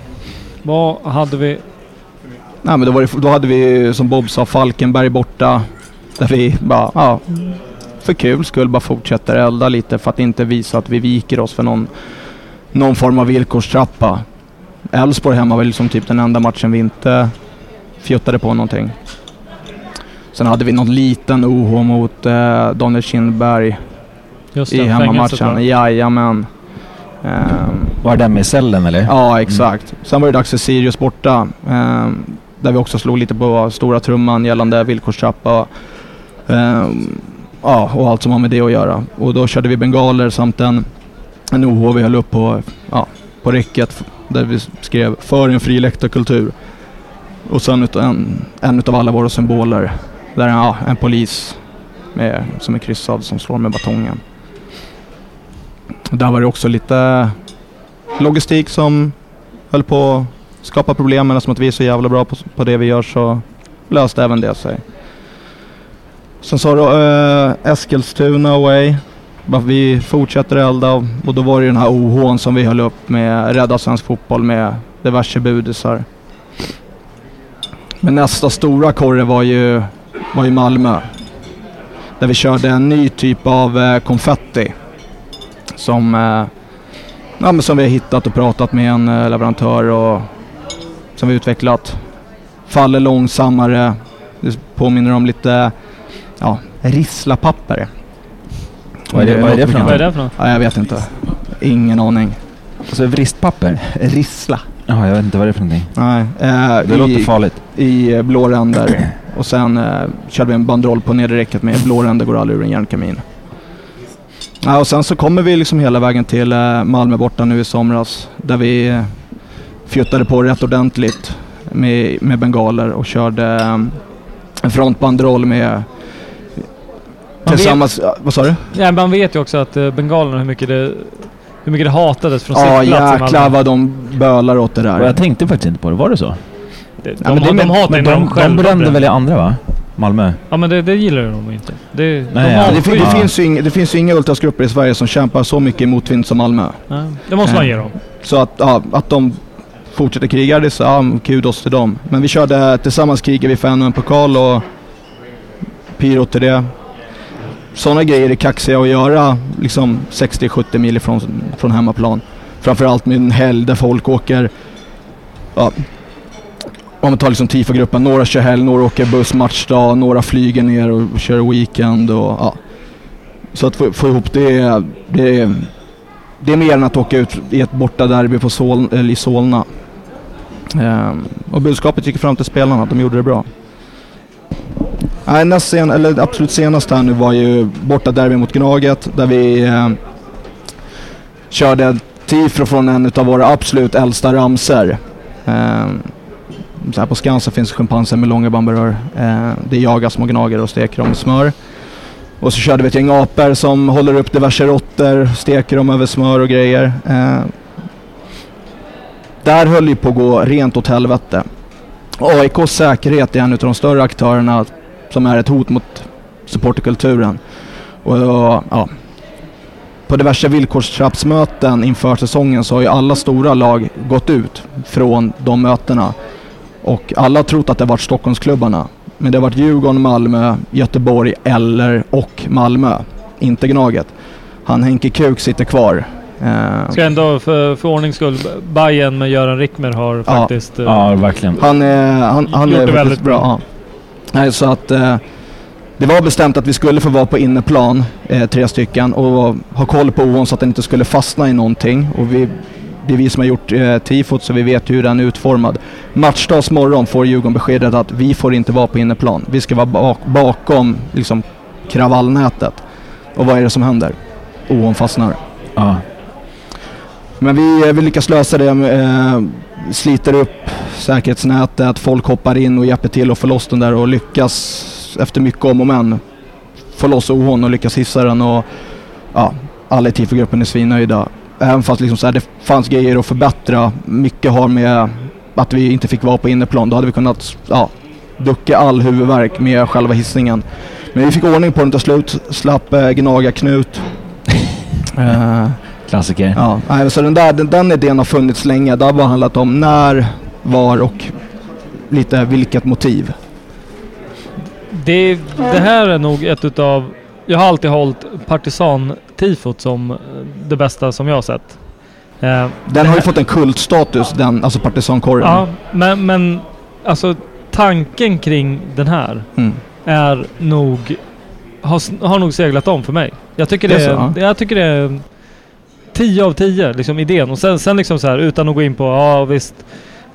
Vad hade vi?
Nej, men då, det, då hade vi som Bob sa Falkenberg borta. Där vi bara, ja, för kul skull bara fortsätter elda lite för att inte visa att vi viker oss för någon, någon form av villkorstrappa. Elfsborg hemma var liksom typ den enda matchen vi inte fjuttade på någonting. Sen hade vi någon liten OH mot eh, Daniel Kindberg
Just
i hemmamatchen. Jajamän. Ehm,
Var den med cellen eller?
Ja, exakt. Sen var det dags för Sirius borta. ehm, där vi också slog lite på stora trumman gällande villkorstrappa. ehm, ja, och allt som har med det att göra. Och då körde vi bengaler samt en, en OH vi höll upp på, ja, på räcket. Där vi skrev för en fri läktarkultur. Och sen en, en utav alla våra symboler. Där är ja, en polis med, som är kryssad som slår med batongen. Där var det också lite logistik som höll på att skapa problem. Men som att vi är så jävla bra på, på det vi gör så löste även det sig. Sen sa du äh, eh, Eskilstuna away. Vi fortsätter elda och, då var det den här OHn som vi höll upp med Rädda Svensk Fotboll med diverse budisar. Men nästa stora korre var ju, var ju Malmö. Där vi körde en ny typ av eh, konfetti. Som, eh, ja, men som vi har hittat och pratat med en eh, leverantör och som vi utvecklat. Faller långsammare. Det påminner om lite ja, risslapapper.
Vad är det- vad är det för
Vad är det för något?
Ja, jag vet inte. Ingen aning.
Alltså vristpapper?
Rissla.
Ja, jag vet inte vad det är för någonting.
Nej. Eh,
Det
i,
låter farligt.
I eh, blå ränder. Och sen eh, körde vi en banderoll på nedre räcket med blå ränder går aldrig ur en järnkamin. Ja, och sen så kommer vi liksom hela vägen till eh, Malmö borta nu i somras. Där vi eh, fjuttade på rätt ordentligt med, med bengaler och körde eh, en frontbanderoll med
Man
tillsammans... ja, Vad sa du?
Ja, man vet ju också att uh, bengalerna, hur mycket det, hur mycket det hatades från
Ja
sittplats i
jäklar vad de bölar åt det där.
Och jag tänkte faktiskt inte på det. Var det så?
De,
Ja, men
de, de, ju när de,
de, de brände
bränner.
väl i andra va? Malmö?
Ja men det, det gillar de inte. Det,
Nej,
de
ja.
det, fin- det, finns ju inga, det finns ju inga ultrasgrupper i Sverige som kämpar så mycket motvind som Malmö.
Ja, det måste man ge dem.
Så att, ja, att de fortsätter kriga, det är så, ja, kudos till dem. Men vi körde tillsammans krigar vi för ännu en pokal och pyro till det. Sådana grejer är kaxiga att göra liksom 60-70 mil ifrån, från hemmaplan. Framförallt med en helg där folk åker, ja, om man tar liksom TIFO-gruppen, några kör helg, några åker buss matchdag, några flyger ner och kör weekend och ja. Så att få, få ihop det, det, det är mer än att åka ut i ett bortaderby på Sol, eller i Solna. Ehm, och budskapet gick fram till spelarna, att de gjorde det bra. Nej, näst sen, eller absolut senast här nu var ju borta derby mot Gnaget där vi eh, körde tifro från en av våra absolut äldsta ramser. Eh, så här på Skansen finns schimpanser med långa bamburör. Eh, det jagas små gnagare och steker dem med smör. Och så körde vi ett gäng apor som håller upp diverse råttor, steker dem över smör och grejer. Eh, där höll ju på att gå rent åt helvete. AIKs säkerhet är en av de större aktörerna som är ett hot mot supporterkulturen. Och, ja, på diverse villkorstrappsmöten inför säsongen så har ju alla stora lag gått ut från de mötena. Och alla har trott att det har varit Stockholmsklubbarna. Men det har varit Djurgården, Malmö, Göteborg eller och Malmö. Inte Gnaget. Han Henke Kuk sitter kvar. Eh,
Ska ändå för, för ordnings skull, Bayern med Göran Rickmer har faktiskt... eh,
Ja, verkligen.
Han är, han, han
Gjort
är
väldigt
bra.
bra.
Ja. Nej, så att eh, det var bestämt att vi skulle få vara på inneplan, eh, tre stycken, och ha koll på ON så att den inte skulle fastna i någonting. Och vi, det är vi som har gjort eh, tifot så vi vet hur den är utformad. Matchdags morgon får Djurgården beskedet att vi får inte vara på inneplan. Vi ska vara bak, bakom liksom, kravallnätet. Och vad är det som händer? ON fastnar.
Ja.
Men vi, vi lyckas lösa det. Eh, sliter upp säkerhetsnätet, folk hoppar in och hjälper till att få loss den där och lyckas efter mycket om och men få loss OHn och lyckas hissa den och ja, alla i tifogruppen är svinnöjda. Även fast liksom så här, det fanns grejer att förbättra. Mycket har med att vi inte fick vara på inneplan. Då hade vi kunnat ja, ducka all huvudvärk med själva hissningen. Men vi fick ordning på den till slut, slapp eh, gnaga Knut. *laughs* Eh,
Klassiker.
Ja, nej, så den, där, den, den idén har funnits länge. Det har bara handlat om när, var och lite vilket motiv.
Det, det här är nog ett utav... Jag har alltid hållit partisan-tifot som eh, det bästa som jag har sett. Eh,
Den har ju fått en kultstatus, den, alltså partisankorgen.
Ja, men, men alltså tanken kring den här
Mm.
är nog... Har, har nog seglat om för mig. Jag tycker det,
Det är
är,
så, ja.
jag tycker det är 10 av 10, liksom idén. Och sen, sen liksom så här utan att gå in på, ja visst.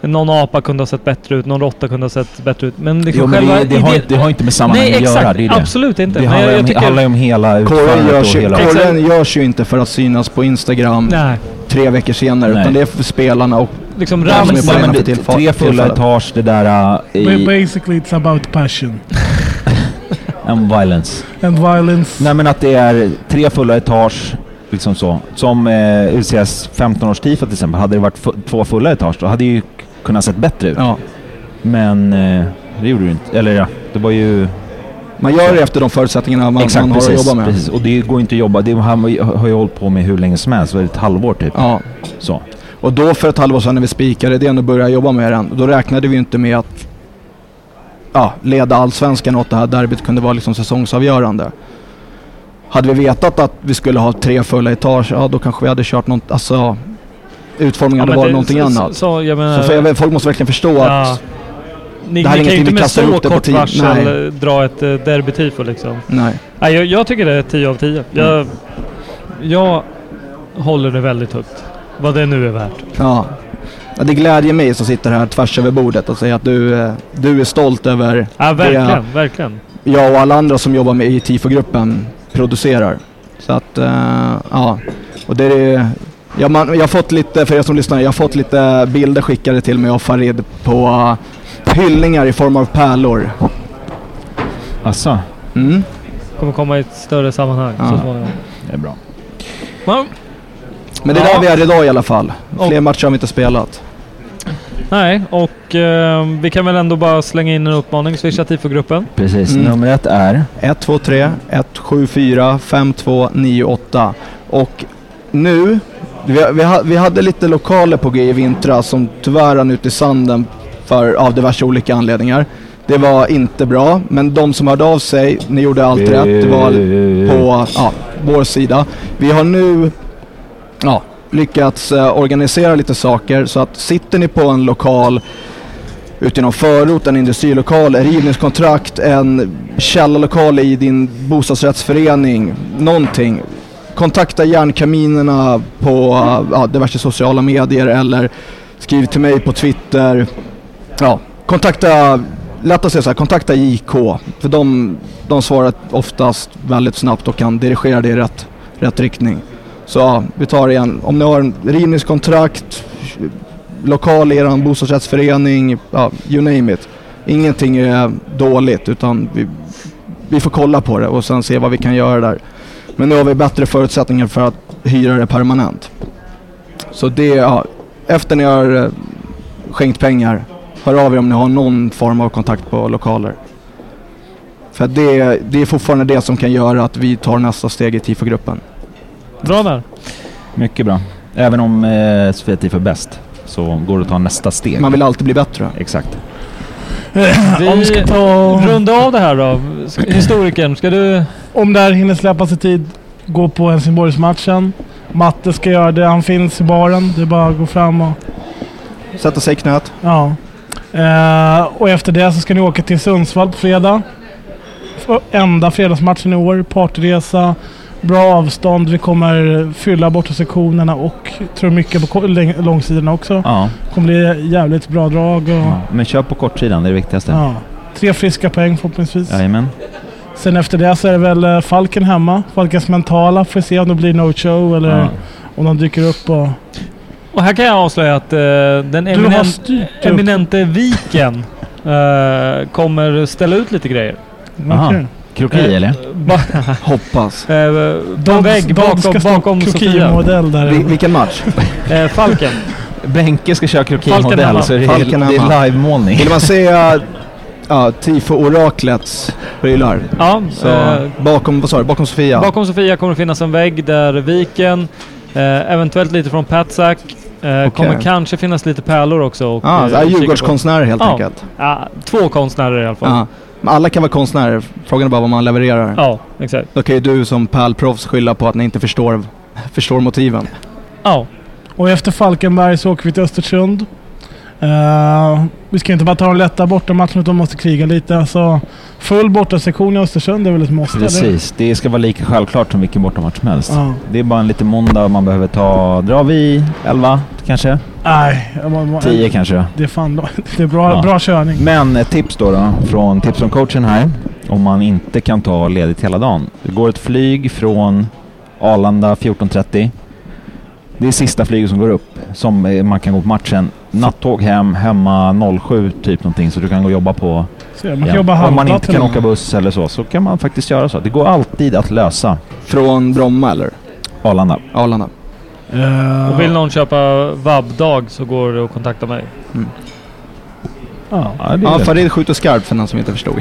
Någon apa kunde ha sett bättre ut, någon råtta kunde ha sett bättre ut. Men liksom
Jo, men
själva
det, det, har, det har inte med sammanhanget att göra. Det är det.
absolut inte.
Det
Men
handlar,
jag,
om,
jag tycker,
handlar om hela
Korren
utförandet
görs,
och
ju,
hela...
korren görs ju inte för att synas på Instagram
Nej,
tre veckor senare.
Nej.
Utan det är för spelarna och
liksom
Ja,
Rams...
men-
Nej, men
för
tre fulla etage, det där uh, i,
Basically it's about passion *laughs*
and violence.
and violence.
Nej men att det är tre fulla etage, liksom så. Som eh, UCS 15-års-tifo till exempel. Hade det varit två fulla etage då hade ju kunnat sett bättre ut.
ja.
Men eh, det gjorde det inte. Eller ja, det var ju...
Man gör det efter de förutsättningarna man, man har
precis,
att jobba med.
precis. Och det går inte att jobba. Det har, har ju hållit på med hur länge som helst. Ett halvår typ.
Ja.
Så.
Och då för ett halvår sedan när vi spikade idén och började jobba med den, då räknade vi inte med att ja, leda allsvenskan och att det här derbyt kunde vara liksom säsongsavgörande. Hade vi vetat att vi skulle ha tre fulla etage, ja då kanske vi hade kört något, alltså utformningen hade
men
varit någonting
så,
annat. Så,
Så, jag menar,
för jag vet, folk måste verkligen förstå
ja,
att,
ni,
det här är
ni kan ju inte med så kort varsel
Nej.
eh, dra ett uh, derbytifo liksom.
nej.
Nej, jag, jag tycker det är 10 av 10. Jag, jag håller det väldigt högt. Vad det nu är värt.
Ja. Ja, Det glädjer mig som sitter här tvärs över bordet och säger att du, eh, du är stolt över
Ja, verkligen,
det
verkligen.
jag och alla andra som jobbar med i TIFO-gruppen producerar. Så att, eh, ja. Och det är, ja, man, jag har fått lite, för er som lyssnar, jag har fått lite bilder skickade till mig av Farid på uh, hyllningar i form av pärlor.
Asså,
Mm.
Kommer komma i ett större sammanhang
Ja.
så småningom.
det är bra.
Ja,
Men det är
Ja.
där vi är idag i alla fall. Fler
Och-
matcher har vi inte spelat.
nej, och eh, vi kan väl ändå bara slänga in en uppmaning. Swisha tifogruppen.
Precis,
Mm.
nummer ett är...
123 174 5298. Och nu, vi, vi, vi hade lite lokaler på G i vintras som tyvärr rann ut i sanden för, av diverse olika anledningar. Det var inte bra, men de som hörde av sig, ni gjorde allt rätt. Det var på ja, vår sida. Vi har nu ja, lyckats eh, organisera lite saker så att sitter ni på en lokal ute i någon förort, en industrilokal, ett rivningskontrakt, en källarlokal i din bostadsrättsförening, någonting. Kontakta järnkaminerna på eh, ja, diverse sociala medier eller skriv till mig på Twitter. Ja, kontakta, lätt att säga så här, kontakta JK. För de, de svarar oftast väldigt snabbt och kan dirigera det i rätt, rätt riktning. Så ja, vi tar det igen. Om ni har en rivningskontrakt, lokal i er bostadsrättsförening, ja, you name it. Ingenting är dåligt utan vi, vi får kolla på det och sen se vad vi kan göra där. Men nu har vi bättre förutsättningar för att hyra det permanent. Så det, ja, efter ni har eh, skänkt pengar, hör av er om ni har någon form av kontakt på lokaler. För det, det är fortfarande det som kan göra att vi tar nästa steg i TIFO-gruppen.
Bra där.
Mycket bra. Även om eh, Sofia Tifo är bäst så går det att ta nästa steg.
Man vill alltid bli bättre.
Exakt.
Om vi ska ta...
Runda av det här då. Historikern, ska du...
Om det här hinner släppas i tid, gå på Helsingborgsmatchen. Matte ska göra det. Han finns i baren. Det är bara att gå fram och...
Sätta sig i knät.
Ja. Eh, och efter det så ska ni åka till Sundsvall på fredag. Enda fredagsmatchen i år. Partyresa. Bra avstånd. Vi kommer fylla borta sektionerna och tror mycket på långsidorna också.
Ja.
kommer bli jävligt bra drag. Och,
ja. Men kör på kortsidan, det är det viktigaste.
ja. Tre friska poäng förhoppningsvis.
Jajamän.
Sen efter det så är det väl eh, Falken hemma. Falkens mentala. Får se om det blir no show eller
Ja.
om de dyker upp och...
Och här kan jag avslöja att eh, den
upp.
eminente Viken eh, kommer ställa ut lite grejer.
Aha. Kroki
Eh,
eller? *laughs*
Hoppas.
eh, en vägg bakom, bakom Sofia.
där.
Vi, vilken match? *laughs*
Eh, Falken.
Benke ska köra krokimodell
hemma.
så det är, det
hemma.
är livemålning.
Vill man se ja, Tifo-oraklets prylar?
Ja,
Så
eh,
bakom, vad sa du? Bakom Sofia?
Bakom Sofia kommer det finnas en vägg där Viken, eh, eventuellt lite från Patsack. Eh, Kommer kanske finnas lite pärlor också. Och,
Ja,
eh,
ah,
kika på.
Djurgårdskonstnärer helt
Ja.
enkelt.
Ja, två konstnärer i alla fall.
Ja. Men alla kan vara konstnärer. Frågan är bara vad man levererar.
Ja, exakt.
Då kan ju du som pärlproffs skylla på att ni inte förstår, förstår motiven.
Ja,
Och efter Falkenberg så åker vi till Östersund. Eh, vi ska inte bara ta de lätta bortamatcherna utan måste kriga lite. Så full bortasektion i Östersund är väl ett måste? eller?
Precis, det ska vara lika självklart som vilken bortamatch som helst.
Ja.
Det är bara en liten måndag man behöver ta... Drar vi 11 kanske?
Nej, jag må- må-
10 kanske?
det är fan. *laughs* Det är bra,
Ja.
bra körning.
Men ett tips då, då från tips från coachen här. Om man inte kan ta ledigt hela dagen. Det går ett flyg från Arlanda 14.30. Det är sista flyget som går upp som eh, man kan gå på matchen. Nattåg hem, hemma 07 typ någonting så du kan gå och jobba på
Så, man kan
igen.
jobba
Om man inte kan åka buss eller så, så kan man faktiskt göra så. Det går alltid att lösa.
Från Bromma eller?
Arlanda.
Arlanda.
Eh,
och vill någon köpa vab-dag så går det att kontakta mig.
Ja, det är
Ja,
det.
Farid skjuter skarpt för den som inte förstod.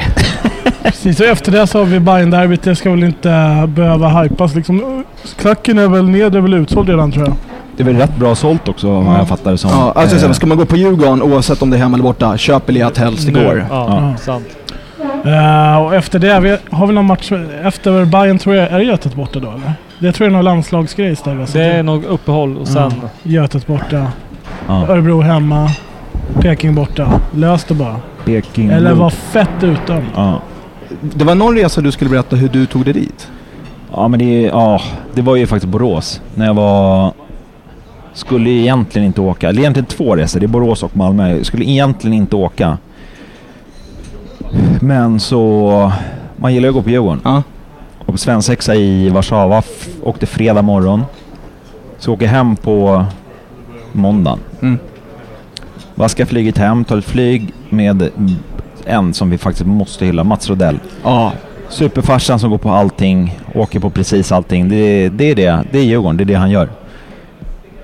Precis, och efter det så har vi Bayern-derbyt. Det ska väl inte behöva hypas liksom. Klacken är väl ned, det är väl utsåld redan tror jag.
Det är väl rätt bra sålt också
Ja.
jag fattar det som.
Ja, alltså,
Eh,
sen ska man gå på Djurgården oavsett om det är hemma eller borta, köp biljett helst igår.
Ja,
Ja.
sant.
Eh, och efter det, vi, har vi någon match efter Bayern tror jag, är det Götet borta då eller? Det tror jag är någon landslagsgrej istället.
Det är nog uppehåll och sen...
Ja. Götet borta,
ja.
Örebro hemma, Peking borta. Lös det bara.
Peking.
Eller var fett utdömd.
Ja.
Det var någon resa du skulle berätta hur du tog dig dit.
Ja men det, är- ja, det var ju faktiskt Borås. När jag var... Skulle egentligen inte åka. Eller egentligen två resor. Det är Borås och Malmö. Jag skulle egentligen inte åka. Men så... Man gillar ju att gå på Djurgården.
Ja.
Och på svensexa i Warszawa. Åkte fredag morgon. Så åker jag hem på måndagen.
Mm.
Vaskar flyget hem, tar ett flyg med en som vi faktiskt måste hylla, Mats Rodell.
Ja.
Superfarsan som går på allting, åker på precis allting. Det, det är det. Det är Djurgården, det är det han gör.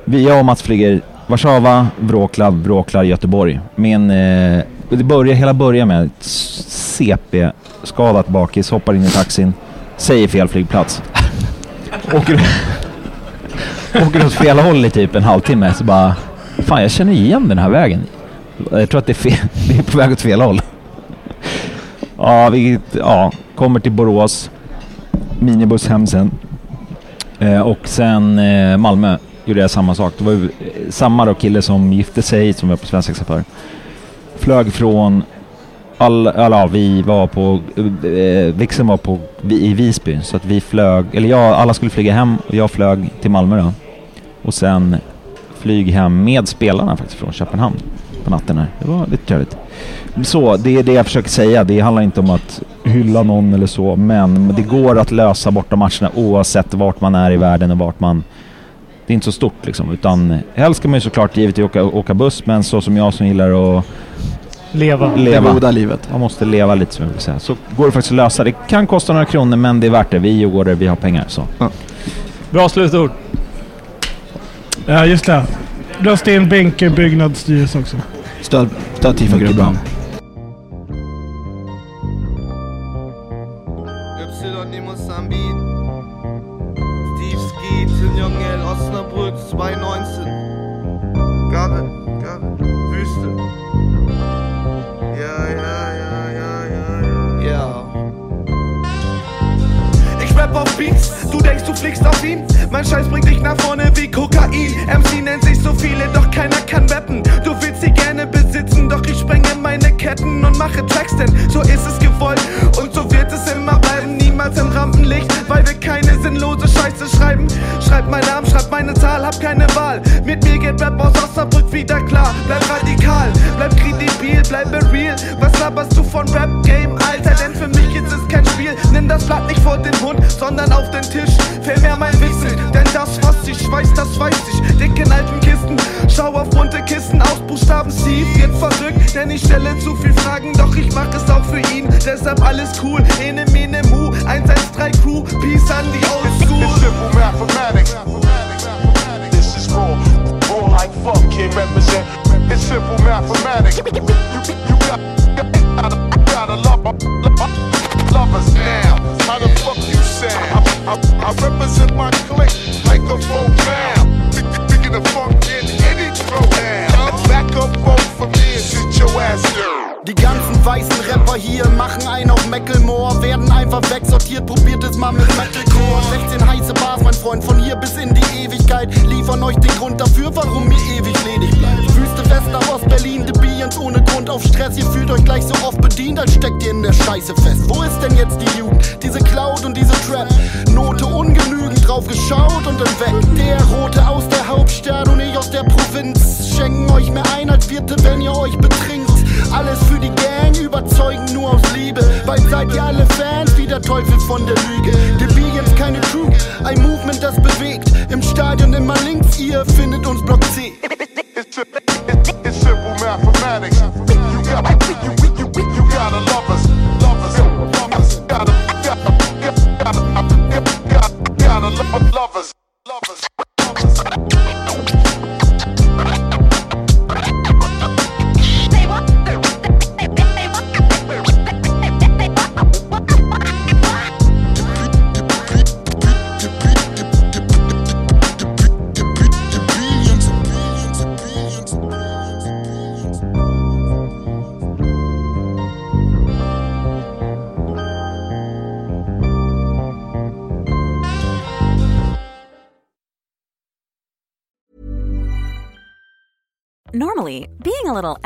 Vi, jag och Mats flyger Warszawa, Wroclaw, Wroclaw, Göteborg. Min, eh, det börjar, hela börjar med CP-skadat bakis, hoppar in i taxin, säger fel flygplats. *laughs* åker, åker åt fel håll i typ en halvtimme, så bara... Fan, jag känner igen den här vägen. Jag tror att det är, fel, *laughs* vi är på väg åt fel håll. Ja, vi ja, kommer till Borås. Minibuss hem sen. Eh, och sen eh, Malmö gjorde jag samma sak. Det var ju eh, samma då kille som gifte sig, som var på svensexa för. Flög från... All, alla, vi var på... Eh, Vixen var på, vi, i Visby, så att vi flög... Eller jag, alla skulle flyga hem och jag flög till Malmö då. Och sen flyg hem med spelarna faktiskt från Köpenhamn på natten här. Det var lite trevligt. Så, det är det jag försöker säga. Det handlar inte om att hylla någon eller så, men det går att lösa borta matcherna oavsett vart man är i världen och vart man... Det är inte så stort liksom, utan helst ska man ju såklart givetvis åka, åka buss, men så som jag som gillar att
Leva.
leva.
Det goda livet.
Man måste leva lite som jag vill säga. Så går det faktiskt att lösa. Det kan kosta några kronor, men det är värt det. Vi djurgårdare, vi har pengar. Så.
Bra slutord.
Ja, just det. Rösta in Benke byggnadsstyrelse också.
Stöd, stöd TIFO-gruppen.
219. Garde, Garde, Wüste. Ja, ja, ja, ja, ja, ja. Ich rap auf Beats, du denkst, du fliegst auf ihn? Mein Scheiß bringt dich nach vorne wie Kokain. MC nennt sich so viele, doch keiner kann rappen. Du willst sie gerne besitzen, doch ich sprenge meine Ketten und mache Tracks, denn so ist es gewollt. Und so wird es immer bleiben, niemals im Rampenlicht, weil wir keine sinnlose Scheiße schreiben. Schreib meinen Namen, schreib meine Zahl, hab keine Wahl. Mit mir geht Rap aus Osnabrück wieder klar. Bleib radikal, bleib kredibil, bleibe real. Was laberst du von Rap Game, Alter? Denn für mich ist es kein Spiel. Nimm das Blatt nicht vor den Mund, sondern auf den Tisch. Vielmehr mein Wissen, denn das, was ich weiß, das weiß ich. Dick in alten Kisten, schau auf bunte Kissen aus Buchstaben Steve wird verrückt, denn ich stelle zu viel Fragen, doch ich mach es auch für ihn. Deshalb alles cool, ene mene mu, 113 Crew, Peace an die.
It's simple mathematics.
Seid ihr alle Fans, wie der Teufel